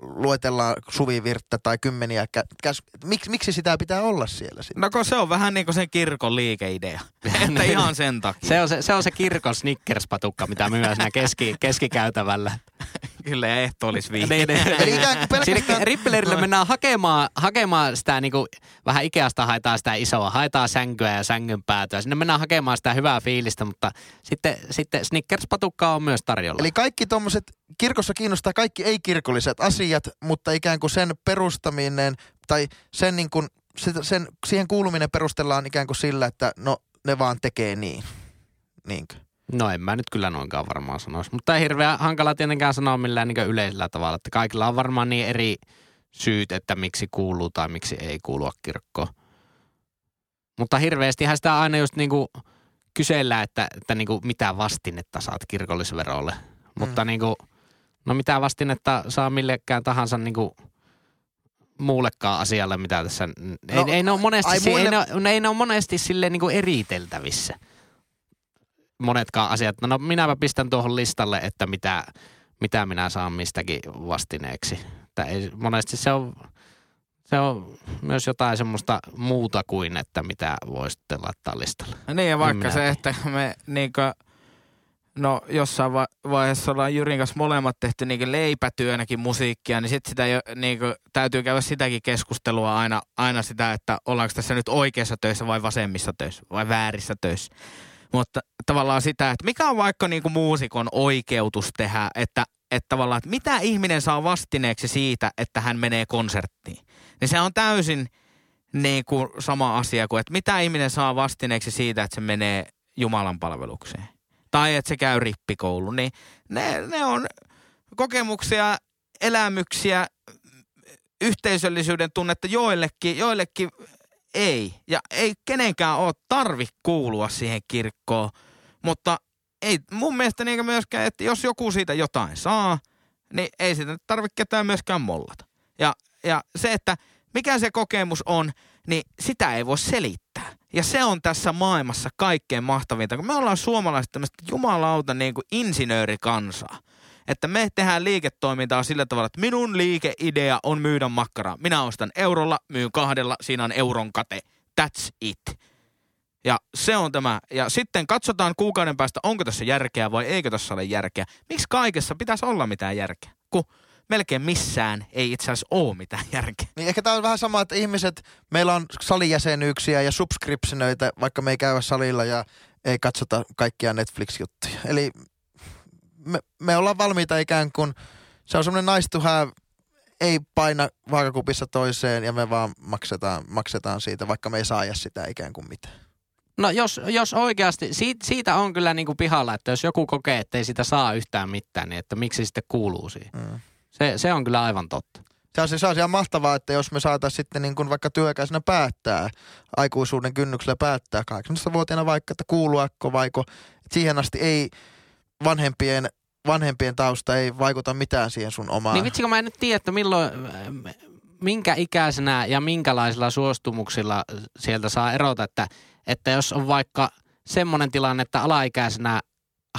luetellaan suvivirttä tai kymmeniä kä- käs- miksi, miksi sitä pitää olla siellä sitten? No kun se on vähän niin kuin sen kirkon liikeidea. että ihan sen takia. Se on se, se, on se kirkon Snickers-patukka, mitä myydään siinä keski, keskikäytävällä. Kyllä ja ehto olisi viime. Niin, niin. Kuin mennään hakemaan, hakemaan sitä niinku, vähän Ikeasta haetaan sitä isoa, haetaan sänkyä ja sängyn päätöä. Sinne mennään hakemaan sitä hyvää fiilistä, mutta sitten, sitten Snickers-patukkaa on myös tarjolla. eli kaikki tuommoiset, kirkossa kiinnostaa kaikki ei-kirkolliset asiat, mutta ikään kuin sen perustaminen tai sen, niin kuin, sen siihen kuuluminen perustellaan ikään kuin sillä, että no ne vaan tekee niin. Niinkö? No en mä nyt kyllä noinkaan varmaan sanoisi. Mutta ei hirveän hankala tietenkään sanoa millään niin yleisellä tavalla. Että kaikilla on varmaan niin eri syyt, että miksi kuuluu tai miksi ei kuulua kirkkoon. Mutta hirveästihän sitä aina just niinku kysellään, että, että niinku mitä vastinetta saat kirkollisverolle. Mutta niinku, no mitä vastinetta saa millekään tahansa niinku muullekaan asialle, mitä tässä... Ei, No, ei, ne ole monesti, ai si- muille- ei, ne, ei ne ole monesti silleen niinku eriteltävissä monetkaan asiat. No minäpä pistän tuohon listalle, että mitä, mitä minä saan mistäkin vastineeksi. Että ei, monesti se on, se on myös jotain semmoista muuta kuin, että mitä voisitte laittaa listalle. Niin ja vaikka se, että me niinkö, no jossain va- vaiheessa ollaan Jyrin kanssa molemmat tehty niinkö leipätyönäkin musiikkia, niin sitten sitä jo, niinkö, täytyy käydä sitäkin keskustelua aina, aina sitä, että ollaanko tässä nyt oikeassa töissä vai vasemmissa töissä vai väärissä töissä. Mutta tavallaan sitä, että mikä on vaikka niinku muusikon oikeutus tehdä, että, että tavallaan, että mitä ihminen saa vastineeksi siitä, että hän menee konserttiin. Niin se on täysin niin kuin sama asia kuin, että mitä ihminen saa vastineeksi siitä, että se menee Jumalan palvelukseen. Tai että se käy rippikoulu. Niin ne, ne on kokemuksia, elämyksiä, yhteisöllisyyden tunnetta joillekin, joillekin ei. Ja ei kenenkään ole tarvi kuulua siihen kirkkoon. Mutta ei mun mielestä niin myöskään, että jos joku siitä jotain saa, niin ei sitä tarvitse ketään myöskään mollata. Ja, ja se, että mikä se kokemus on, niin sitä ei voi selittää. Ja se on tässä maailmassa kaikkein mahtavinta, kun me ollaan suomalaiset tämmöistä jumalauta niin kuin insinöörikansaa. Että me tehdään liiketoimintaa sillä tavalla, että minun liikeidea on myydä makkaraa. Minä ostan eurolla, myyn kahdella, siinä on euron kate. That's it. Ja se on tämä. Ja sitten katsotaan kuukauden päästä, onko tässä järkeä vai eikö tässä ole järkeä. Miksi kaikessa pitäisi olla mitään järkeä? Kun melkein missään ei itse asiassa ole mitään järkeä. Niin ehkä tämä on vähän sama, että ihmiset, meillä on salijäsenyyksiä ja subscriptionöitä, vaikka me ei käydä salilla ja ei katsota kaikkia Netflix-juttuja. Eli me, me ollaan valmiita ikään kuin, se on semmoinen nice to have, ei paina vaakakupissa toiseen ja me vaan maksetaan, maksetaan siitä, vaikka me ei saa sitä ikään kuin mitään. No jos, jos oikeasti, siitä, siitä on kyllä niin kuin pihalla, että jos joku kokee, että ei sitä saa yhtään mitään, niin että miksi se sitten kuuluu siihen. Mm. Se, se on kyllä aivan totta. Se on, se on ihan mahtavaa, että jos me saataisiin sitten niin kuin vaikka työikäisenä päättää, aikuisuuden kynnyksellä päättää 18-vuotiaana vaikka, että kuuluako vaiko, että siihen asti ei vanhempien, vanhempien tausta ei vaikuta mitään siihen sun omaan. Niin vitsi, kun mä en nyt tiedä, että milloin, minkä ikäisenä ja minkälaisilla suostumuksilla sieltä saa erota, että, että jos on vaikka semmoinen tilanne, että alaikäisenä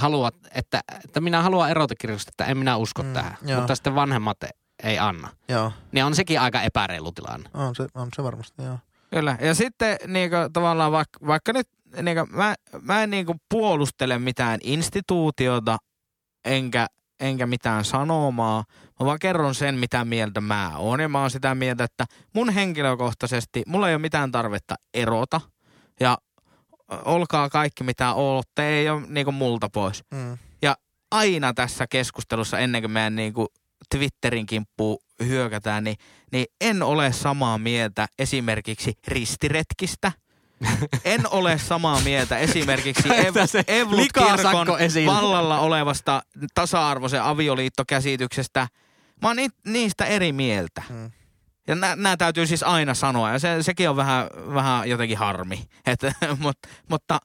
haluat, että, että minä haluan erota kirjoista, että en minä usko Mm, tähän, joo. mutta sitten vanhemmat ei anna. Joo, Niin on sekin aika epäreilu tilanne. on se, on se varmasti, joo. Kyllä. Ja sitten niinku, tavallaan vaikka, vaikka nyt, niinku, mä, mä en niinku, puolustele mitään instituutiota, enkä, enkä mitään sanomaa. Mä vaan kerron sen, mitä mieltä mä oon. Ja mä oon sitä mieltä, että mun henkilökohtaisesti, mulla ei ole mitään tarvetta erota. Ja olkaa kaikki mitä ootte, ei ole niinku multa pois. Mm. Ja aina tässä keskustelussa, ennen kuin meidän niinku Twitterin kimppuun hyökätään, niin, niin en ole samaa mieltä esimerkiksi ristiretkistä. En ole samaa mieltä esimerkiksi Ev- Evlut-kirkon vallalla olevasta tasa-arvoisen avioliittokäsityksestä. Mä oon ni- niistä eri mieltä. Mm. Ja nämä täytyy siis aina sanoa, ja se, sekin on vähän, vähän jotenkin harmi. Et, mut, mutta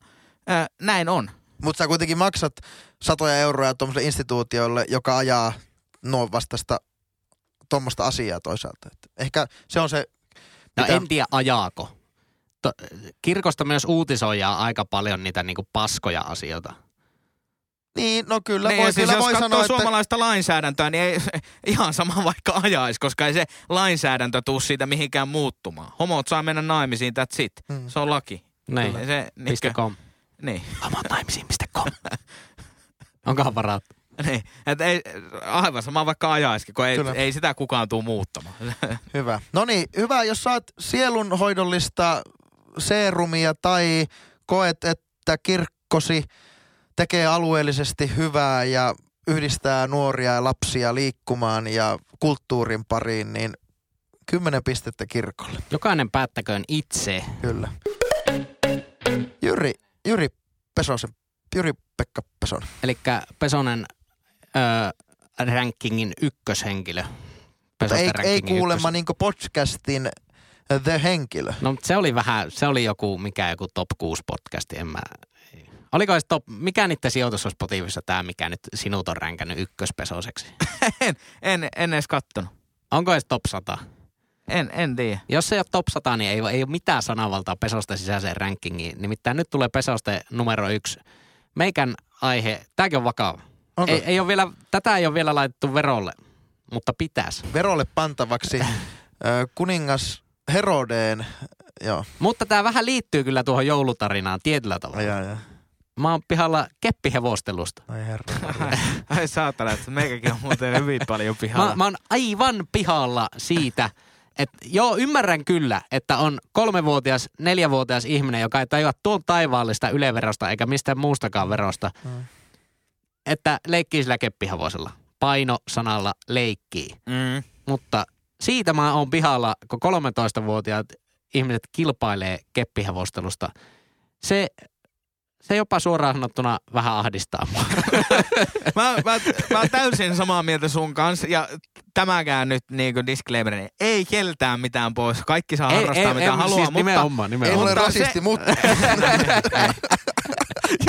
äh, näin on. Mutta sä kuitenkin maksat satoja euroja tuommoiselle instituutiolle, joka ajaa nuo vastasta tuommoista asiaa toisaalta. Et ehkä se on se, No mitä- en tiedä ajaako. To, kirkosta myös uutisoidaan aika paljon niitä niinku paskoja asioita. niin no kyllä, Niin, voi, siis kyllä jos voi sanoa, että suomalaista lainsäädäntöä, niin ei ihan sama vaikka ajaisi, koska ei se lainsäädäntö tuu siitä mihinkään muuttumaan. Homot saa mennä naimisiin, that's it. Mm. Se on laki. Niin. Se, Piste com. Niin. Homonaimisiin.com. Onkohan varat? niin. Et ei, aivan sama vaikka ajaisikin, kun ei, Kyllä. ei sitä kukaan tuu muuttamaan. Hyvä. No niin, hyvä, jos saat sielunhoidollista seerumia tai koet, että kirkkosi tekee alueellisesti hyvää ja yhdistää nuoria ja lapsia liikkumaan ja kulttuurin pariin, niin kymmenen pistettä kirkolle. Jokainen päättäköön itse. Kyllä. Jyri, Jyri Pesosen, Jyri Pekka Pesonen. Eli Pesonen ö, rankingin ykköshenkilö. Pesosten ei, ei kuulemma niin podcastin The Henkilö. No mutta se oli vähän, se oli joku, mikä joku top 6 podcasti, en mä... Oliko se top, mikä niiden sijoitus on Spotifyssa tämä, mikä nyt sinut on ränkännyt ykköspesoseksi? en, en, en edes kattonut. Onko edes top 100? En, en tiedä. Jos se ei ole top 100, niin ei, ei ole mitään sanavaltaa Pesosten sisäiseen rankingiin. Nimittäin nyt tulee Pesosten numero yksi. Meikän aihe, tämäkin on vakava. Onko Ei, ei ole vielä, tätä ei ole vielä laitettu verolle, mutta pitäisi. verolle pantavaksi kuningas Herodeen, joo, Mutta tämä vähän liittyy kyllä tuohon joulutarinaan tietyllä tavalla. ai, ai. Mä oon pihalla keppihevostelusta. ai herra. Ai saatana, että meikäkin on muuten hyvin paljon pihalla. Mä, mä oon aivan pihalla siitä, että joo, ymmärrän kyllä, että on kolmevuotias, neljävuotias ihminen, joka ei tajua tuon taivaallista yleverosta eikä mistään muustakaan verosta, Mm. että leikkii sillä keppihevosella. Paino sanalla leikkii. Mm. Mutta siitä mä oon pihalla, kun 13-vuotiaat ihmiset kilpailee keppihevostelusta. Se, se jopa suoraan sanottuna vähän ahdistaa mua. mä, mä, mä oon täysin samaa mieltä sun kanssa ja tämäkään nyt niinku disclaimer, ei keltään mitään pois. Kaikki saa harrastaa mitä haluaa, siis mutta nimenomaan, Ei nimenomaan. ole Mutta rasisti, se- mutta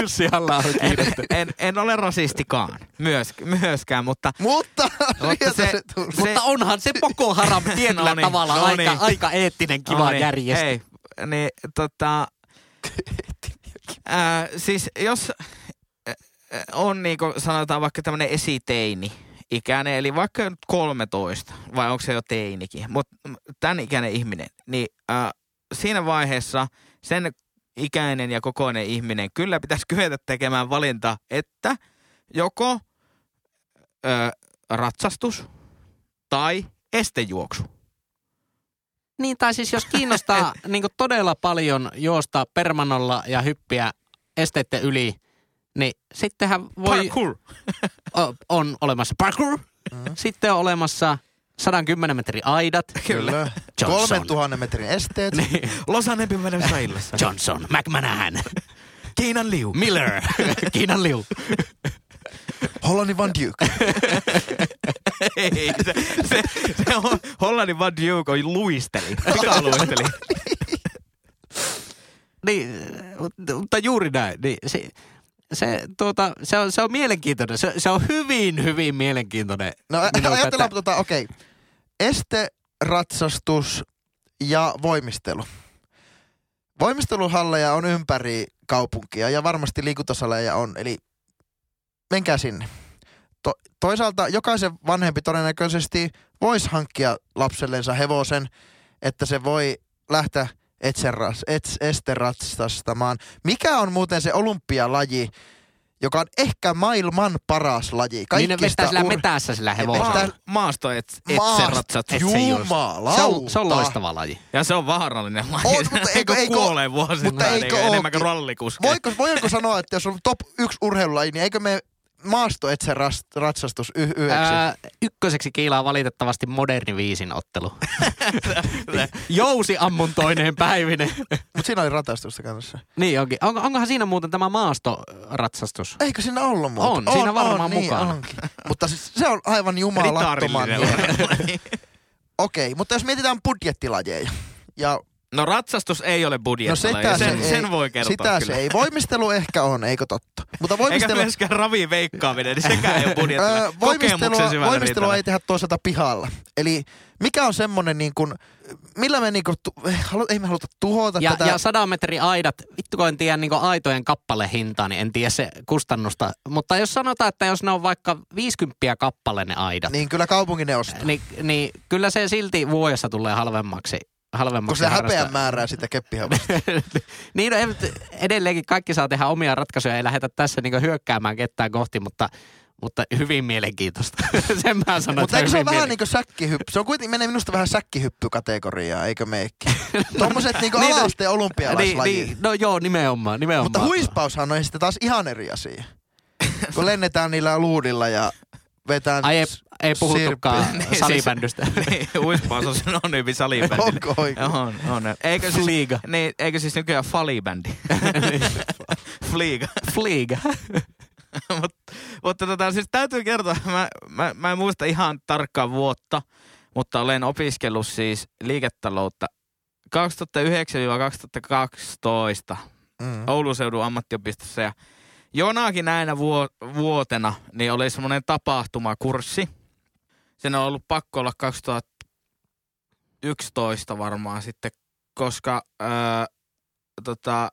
Jussi halla on en, en ole rasistikaan myös, myöskään, mutta mutta, Mutta se- se, tuli. se- Mutta onhan se Boko Haram tietyllä No niin, tavalla no aika, niin. aika eettinen, kiva No niin, järjestö. Hei, niin tota, ää, siis jos on niinku sanotaan vaikka tämmöinen esiteini ikäinen, eli vaikka nyt 13, vai onko se jo teinikin, mutta tämän ikäinen ihminen, niin ää, siinä vaiheessa sen ikäinen ja kokoinen ihminen, kyllä pitäisi kyetä tekemään valinta, että joko ö, ratsastus tai estejuoksu. Niin, tai siis jos kiinnostaa niin todella paljon juosta permanolla ja hyppiä esteiden yli, niin sittenhän voi... Parkour. O, on olemassa parkour, sitten on olemassa 110 metrin aidat. Kyllä. Johnson. 3000 metrin esteet. Niin. Losanempi menee illassa. Johnson, McManahan, Kiinan liu. Miller, Kiinan liu. Hollannin Van Duke. Ei, se, se, se on, Hollannin Van Duke on luisteli. Pikaluisteli. Niin, mutta- juuri näin. Niin se, se, tuota, se, on, se on mielenkiintoinen. Se, se on hyvin, hyvin mielenkiintoinen. No ä- minun ajatellaan tätä- tota, okei. Okay. Este, ratsastus ja voimistelu. Voimisteluhalleja on ympäri kaupunkia ja varmasti liikuntasaleja on, eli menkää sinne. To, toisaalta jokaisen vanhempi todennäköisesti voisi hankkia lapsellensa hevosen, että se voi lähteä etseras, ets, esteratsastamaan. Mikä on muuten se olympialaji, joka on ehkä maailman paras laji? Niin ne vetää sillä ur- metässä sillä hevosella. Maa, maasto et, et Maast- se ratsat. et se just. Jumalauta. Se on, se on loistava laji. Ja se on vaarallinen laji. On, mutta eikö- eikö- kuolee vuosittain, mutta eikö eikö enemmän kuin rallikuski. Voiko, voiko sanoa, että jos on top yksi urheilulaji, niin eikö me maasto etse ratsastus y- yhdeksi? Ää, ykköseksi kiilaa valitettavasti moderni viisin ottelu. Jousi ammuntoineen päivinen. Mutta siinä oli ratastusta kanssa. niin onkin. On, onkohan siinä muuten tämä maastoratsastus? Eikö siinä ollut muuta? On, siinä varmaan niin, mukana. onkin. Mutta siis se on aivan jumalattoman. Okei, mutta jos mietitään budjettilajeja. Ja No ratsastus ei ole no budjettila. sitä sen, se ei, sen voi kertoa Sitä kyllä. se ei. Voimistelu ehkä on, eikö totta? Mutta Eikä voimistelu, myöskään raviin veikkaaminen, niin sekään ei ole budjettila. Öö, voimistelua, voimistelua ei tehdä toisaalta pihalla. Eli mikä on semmonen niin kuin, millä me niinku, tu, halu, ei me haluta tuhota Ja, tätä. ja sadan metrin aidat, vittu kun en tiedä niin aitojen kappalehintaa, niin en tiedä se kustannusta. Mutta jos sanotaan, että jos ne on vaikka 50 kappale ne aidat, Niin kyllä kaupungin ne ostaa. niin, niin kyllä se silti vuodessa tulee halvemmaksi. Kun halvemmaksi se harrastaa. häpeän määrää sitä keppihavasta. niin, no, edelleenkin kaikki saa tehdä omia ratkaisuja, ei lähdetä tässä niin hyökkäämään ketään kohti, mutta, mutta hyvin mielenkiintoista. Sen mä sanon, Mutta eikö se ole hyvin vähän niin kuin säkkihyppy? Se on kuitenkin, menee minusta vähän säkkihyppykategoriaa, eikö meikki? Tuommoiset niin Niin, no- alasteen olympialaislajit. niin, niin, no joo, nimenomaan, nimenomaan. Mutta huispaushan on sitten taas ihan eri asia. Kun lennetään niillä luudilla ja vetään... Ai ei, ei puhuttukaan sirppiä. Niin, salibändystä. Niin, uispaus on synonyymi salibändille. Onko oikein? On, on. Eikö siis, Fliga. niin, eikö siis nykyään falibändi? Fliga. Fliga. Mut, mutta tota, siis täytyy kertoa, mä, mä, mä en muista ihan tarkkaa vuotta, mutta olen opiskellut siis liiketaloutta 2009-2012 Mm. Oulun seudun ammattiopistossa ja jonakin näinä vuo, vuotena niin oli semmoinen tapahtumakurssi. Sen on ollut pakko olla 2011 varmaan sitten, koska ää, tota,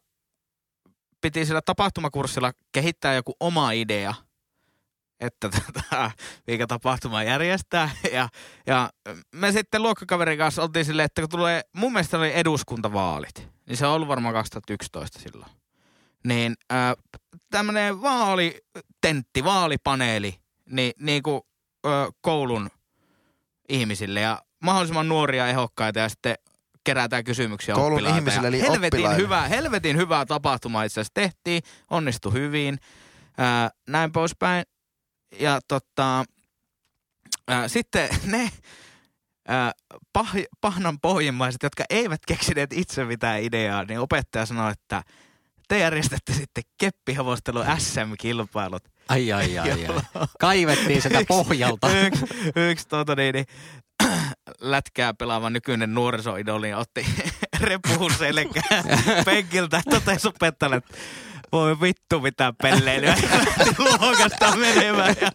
piti sillä tapahtumakurssilla kehittää joku oma idea, että tätä mikä tapahtuma järjestää. Ja, ja me sitten luokkakaverin kanssa oltiin silleen, että kun tulee, mun mielestä oli eduskuntavaalit, niin se on ollut varmaan 2011 silloin. Niin äh, tämmöinen vaalitentti, vaalipaneeli, niin, niin kuin ö, koulun ihmisille ja mahdollisimman nuoria ehokkaita ja sitten kerätään kysymyksiä Koulun oppilailta. ihmisille, eli helvetin oppilaille. hyvää, helvetin hyvää tapahtumaa itse asiassa tehtiin, onnistui hyvin, ää, näin poispäin. Ja tota, ää, sitten ne ää, pah, pahnan pohjimmaiset, jotka eivät keksineet itse mitään ideaa, niin opettaja sanoi, että te järjestätte sitten keppihevostelun SM-kilpailut. Ai, ai, ai, ai. Kaivettiin sitä pohjalta. yksi, yksi tuota niin, niin, lätkää pelaava nykyinen nuorisoidoli otti repuun selkään penkiltä ja totesi opettajalle, että voi vittu mitä pelleilyä. Luokasta menemään. Ja...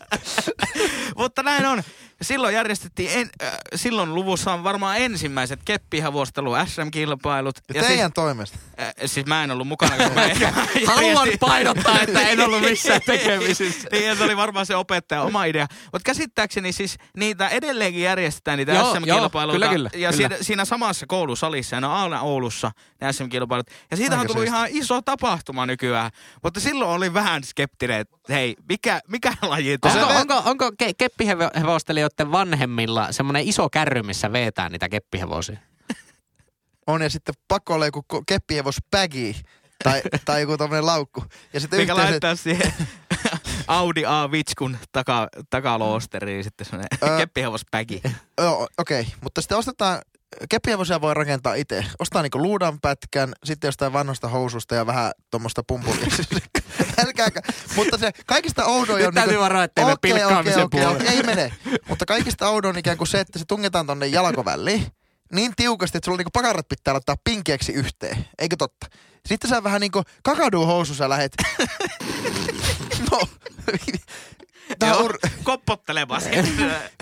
Mutta näin on. Silloin järjestettiin, en, äh, silloin luvussa on varmaan ensimmäiset keppihevostelu SM-kilpailut. Ja teidän toimesta. Äh, siis mä en ollut mukana. Kun mä Haluan painottaa, että en ollut missään tekemisissä. niin, se oli varmaan se opettaja oma idea. Mutta käsittääkseni siis niitä edelleenkin järjestetään niitä Joo, SM-kilpailuita. joo, kyllä, kyllä, ja kyllä. Siinä, siinä samassa koulusalissa, ja ne on aina Oulussa ne SM-kilpailut. Ja siitä on tullut ihan iso tapahtuma nykyään. Mutta silloin oli vähän skeptinen, että hei, mikä, mikä laji Onko, tämä on? onko, onko ke- keppihevostelijoiden vanhemmilla semmoinen iso kärry, missä vetää niitä keppihevosia? On ja sitten pakko olla joku ko- keppihevos pägi tai, tai joku tommonen laukku. Ja sitten Mikä yhteiset, laittaa siihen Audi A-vitskun taka, takaloosteriin sitten semmoinen Ö. keppihevospäki. Joo, okei. Okay. Mutta sitten ostetaan, keppihevosia voi rakentaa itse. Ostaa niinku luudanpätkän, sitten jostain vanhasta housusta ja vähän tuommoista pumpulia. Älkääkä. Mutta se kaikista oudoin Nyt on... täytyy varoa, ettei okei, pilkkaamisen okei, puolelle. okei, ei mene. Mutta kaikista oudoin ikään kuin se, että se tungetaan tonne jalkoväliin niin tiukasti, että sulla niinku pakarat pitää laittaa pinkeäksi yhteen. Eikö totta? Sitten sä vähän niinku kakaduu housussa lähet. no. Tää on koppottelemaan.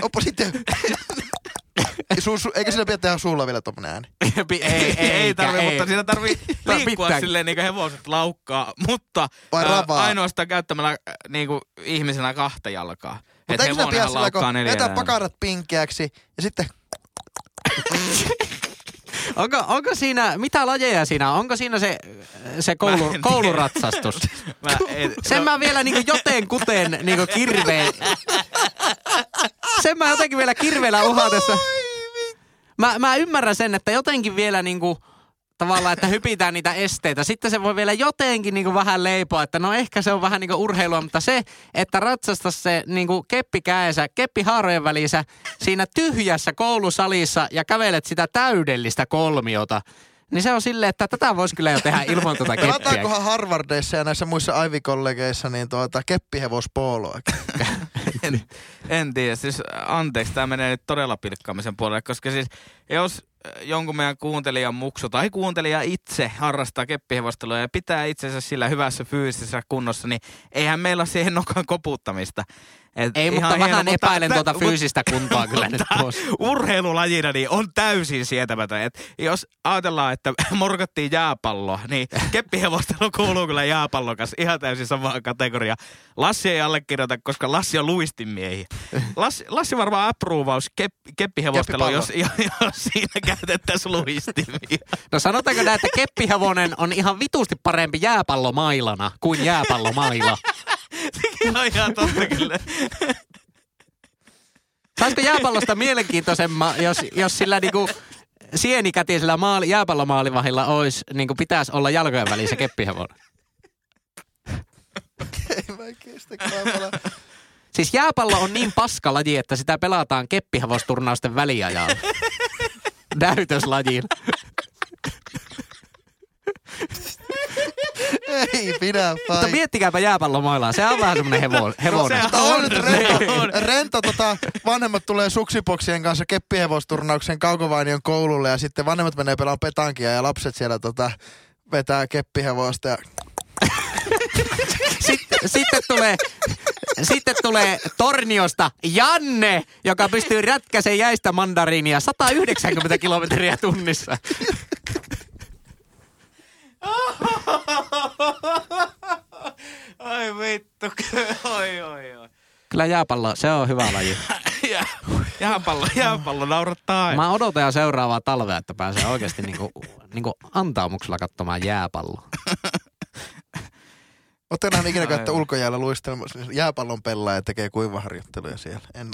Oppo sitten. Su, su, eikö sillä pidä tehdä suulla vielä tommonen ääni? ei, ei, ei tarvi, ei. mutta siinä tarvii liikkua silleen niin kuin hevoset laukkaa, mutta Vai ainoastaan käyttämällä niin kuin ihmisenä kahta jalkaa. Mutta eikö sillä pidä sillä, laukkaa kun pakarat pinkeäksi ja sitten Onko, onko siinä, mitä lajeja siinä on? Onko siinä se, se Mä koulu, tiedä. kouluratsastus? Mä en, Sen mä vielä niinku joten kuten niinku kirveen. Sen mä jotenkin vielä kirveellä uhatessa. Mä, mä ymmärrän sen, että jotenkin vielä niinku tavallaan, että hypitään niitä esteitä. Sitten se voi vielä jotenkin niinku vähän leipoa, että no ehkä se on vähän niinku urheilua, mutta se, että ratsasta se niinku keppi käensä, keppi haarojen välissä siinä tyhjässä koulusalissa ja kävelet sitä täydellistä kolmiota, niin se on silleen, että tätä voisi kyllä jo tehdä ilman tuota keppiä. pelataankohan Harvardeissa ja näissä muissa Ivy-kollegeissa niin tuota keppihevospooloa. en, en tiedä, siis anteeksi, tämä menee nyt todella pilkkaamisen puolelle, koska siis jos äh, jonkun meidän kuuntelijan muksu tai kuuntelija itse harrastaa keppihevostelua ja pitää itsensä sillä hyvässä fyysisessä kunnossa, niin eihän meillä ole siihen nokan koputtamista. Et Ei, ihan mutta vähän hieno, epäilen tuota mut- fyysistä kuntoa kyllä nyt mutta tuossa. urheilulajina niin on täysin sietämätön. Et jos ajatellaan, että morkattiin jääpalloa, niin keppihevostelu kuuluu kyllä jääpallon kanssa ihan täysin samaan kategoria. Lassi ei allekirjoita, koska Lassi on luistimiehiä. Lassi, Lassi varmaan approvaus kep, keppihevostelu, jos, jos siinä käytettäisiin luistimia. No sanotaanko näin, että keppihevonen on ihan vitusti parempi jääpallomailana kuin jääpallomaila. Sekin on ihan totta kyllä. Saisiko jääpallosta mielenkiintoisemman, jos, jos sillä niinku sienikätisellä maali, jääpallomaalivahilla olisi, niinku pitäisi olla jalkojen välissä keppihevonen. Ei mä kestä Siis jääpallo on niin paska laji, että sitä pelataan keppihevosturnausten väliajalla. Näytöslajin. Ei pidä Mutta vai. miettikääpä jääpallomailaa. Se on vähän semmoinen hevo, hevonen. Se Tää on On, rento, on. rento tota, vanhemmat tulee suksipoksien kanssa keppihevosturnauksen Kaukovainion koululle ja sitten vanhemmat menee pelaamaan petankia ja lapset siellä tota, vetää keppihevosta ja Sitten, sitten tulee... Sitten tulee Torniosta Janne, joka pystyy rätkäseen jäistä mandariinia 190 kilometriä tunnissa. Ai vittu, oi oi oi. Kyllä jääpallo, se on hyvä laji. Jää, jääpallo, jääpallo naurattaa aina. Mä odotan jo seuraavaa talvea, että pääsee oikeasti niinku, niinku antaumuksella katsomaan jääpalloa. Ootte nähnyt ikinä käyttää ulkojäällä luistelemassa, niin jääpallon pelaaja tekee kuivaharjoitteluja siellä. En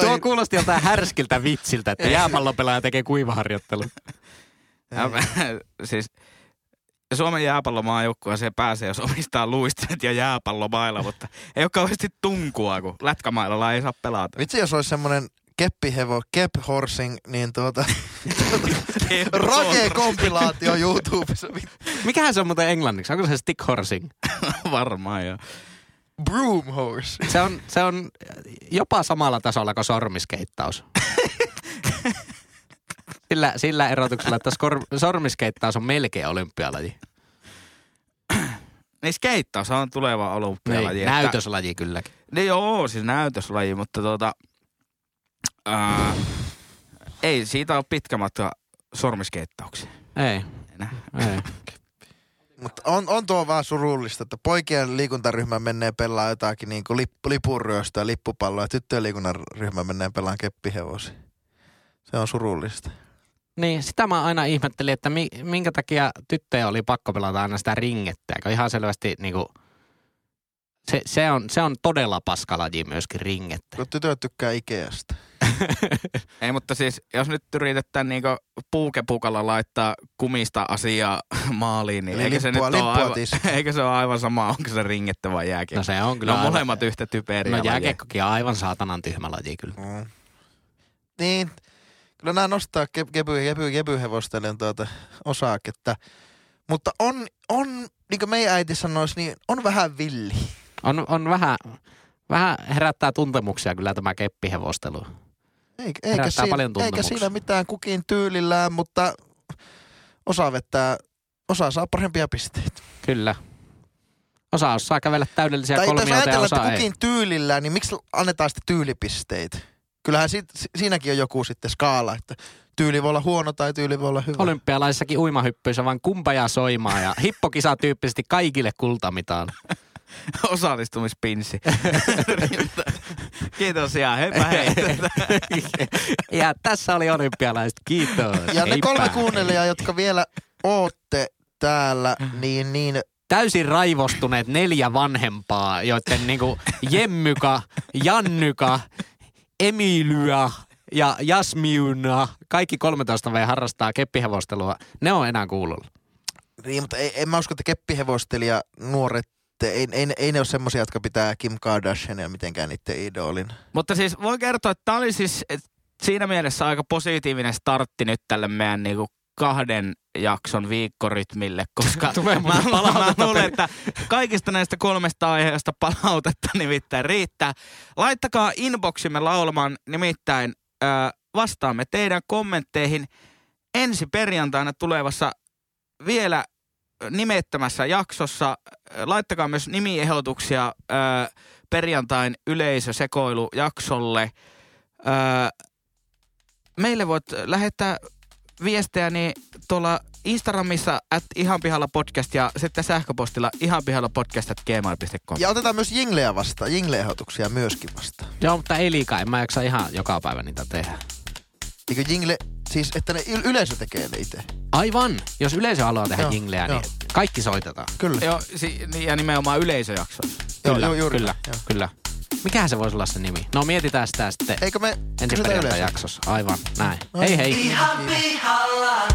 Tuo kuulosti joltain härskiltä vitsiltä, että jääpallopelaaja tekee kuivaharjoittelua. Ja, siis Suomen jääpallomaajoukkue se pääsee, jos omistaa luistimet ja jääpallomailla, mutta ei ole kauheasti tunkua, kun lätkämailalla ei saa pelata. Vitsi, jos olisi semmonen keppihevo, kep horsing, niin tuota, rake-kompilaatio YouTubessa. Mikähän se on muuten englanniksi? Onko se stick horsing? Varmaan joo. Broom horse. Se on, se on jopa samalla tasolla kuin sormiskeittaus. Sillä, sillä erotuksella, että skor, sormiskeittaus on melkein olympialaji. Niin skeittaus on tuleva olympialaji. Niin, että- näytöslaji kylläkin. Niin joo, siis näytöslaji, mutta tuota... Ää, ei siitä ole pitkä matka sormiskeittaukseen Ei, enää. ei. Mutta on, on tuo vaan surullista, että poikien liikuntaryhmä menee pelaa jotakin niin kuin lip, lipuryöstöä, lippupalloa ja tyttöjen liikuntaryhmä menee pelaamaan keppihevosia. Se on surullista. Niin, sitä mä aina ihmettelin, että mi, minkä takia tyttöjä oli pakko pelata aina sitä ringettä. Kun ihan selvästi niinku, se, se, on, se on todella paskalaji myöskin ringettä. Kun tytöt tykkää Ikeasta. Ei, mutta siis jos nyt yritetään niinku puukepukalla laittaa kumista asiaa maaliin, niin Eli eikö se, nyt lippua- ole lippua aivan, eikö se ole aivan sama, onko se ringettä vai jääkiekko? No se on ne kyllä on aivan- molemmat yhtä typeriä. No jääkiekkokin on aivan saatanan tyhmä laji kyllä. Mm. Niin, kyllä nämä nostaa ke, kepy, kepy, kevyhevostelijan tuota osaketta. Mutta on, on, niin kuin meidän äiti sanoisi, niin on vähän villi. On, on vähän, vähän herättää tuntemuksia kyllä tämä keppihevostelu. Eikä, Herättää eikä, siinä, paljon eikä siinä mitään kukin tyylillään, mutta osa vettää, osa saa parempia pisteitä. Kyllä. Osa osaa kävellä täydellisiä tai kolmioita ja osa ei. kukin tyylillään, niin miksi annetaan sitten tyylipisteitä? Kyllähän sit, si- siinäkin on joku sitten skaala, että tyyli voi olla huono tai tyyli voi olla hyvä. Olympialaissakin uimahyppyissä vaan kumpajaa soimaa ja hippokisa tyyppisesti kaikille kultamitaan. Osallistumispinssi. Kiitos ja heipä hei. ja tässä oli olympialaiset. Kiitos. Ja ne kolme kuunnelijaa, jotka vielä ootte täällä, niin, niin Täysin raivostuneet neljä vanhempaa, joiden niinku Jemmyka, Jannyka, Emilyä ja Jasmiuna, kaikki 13 V harrastaa keppihevostelua. Ne on enää kuulolla. Niin, mutta ei, en mä usko, että keppihevostelija nuoret, ei, ei, ei ne ole semmoisia, jotka pitää Kim Kardashiania mitenkään niiden idolin. Mutta siis voi kertoa, että tämä oli siis siinä mielessä aika positiivinen startti nyt tälle meidän niinku kahden jakson viikkorytmille, koska Tulee mä, mä, luulen, että kaikista näistä kolmesta aiheesta palautetta nimittäin riittää. Laittakaa inboximme laulamaan, nimittäin ö, vastaamme teidän kommentteihin ensi perjantaina tulevassa vielä nimettömässä jaksossa. Laittakaa myös nimiehdotuksia ö, perjantain yleisösekoilujaksolle. Ö, meille voit lähettää viestejä niin tuolla Instagramissa at ihan pihalla podcast ja sitten sähköpostilla ihan pihalla podcast at gmail.com. Ja otetaan myös jingleä vastaan, jingle-ehdotuksia myöskin vastaan. Joo, mutta ei liikaa. En mä jaksa ihan joka päivä niitä tehdä. Eikö jingle, siis että ne yl- yleisö tekee ne itse? Aivan. Jos yleisö haluaa tehdä Joo, jingleä, joo. niin kaikki soitetaan. Kyllä. Joo, si- niin, ja nimenomaan yleisöjaksoissa. Joo, kyllä, joo, juuri kyllä, joo. kyllä. Mikä se voisi olla se nimi? No mietitään sitä sitten. Eikö me ensi perjantai jaksossa? Aivan, näin. No. Hei niin. hei. Ihan pihalla.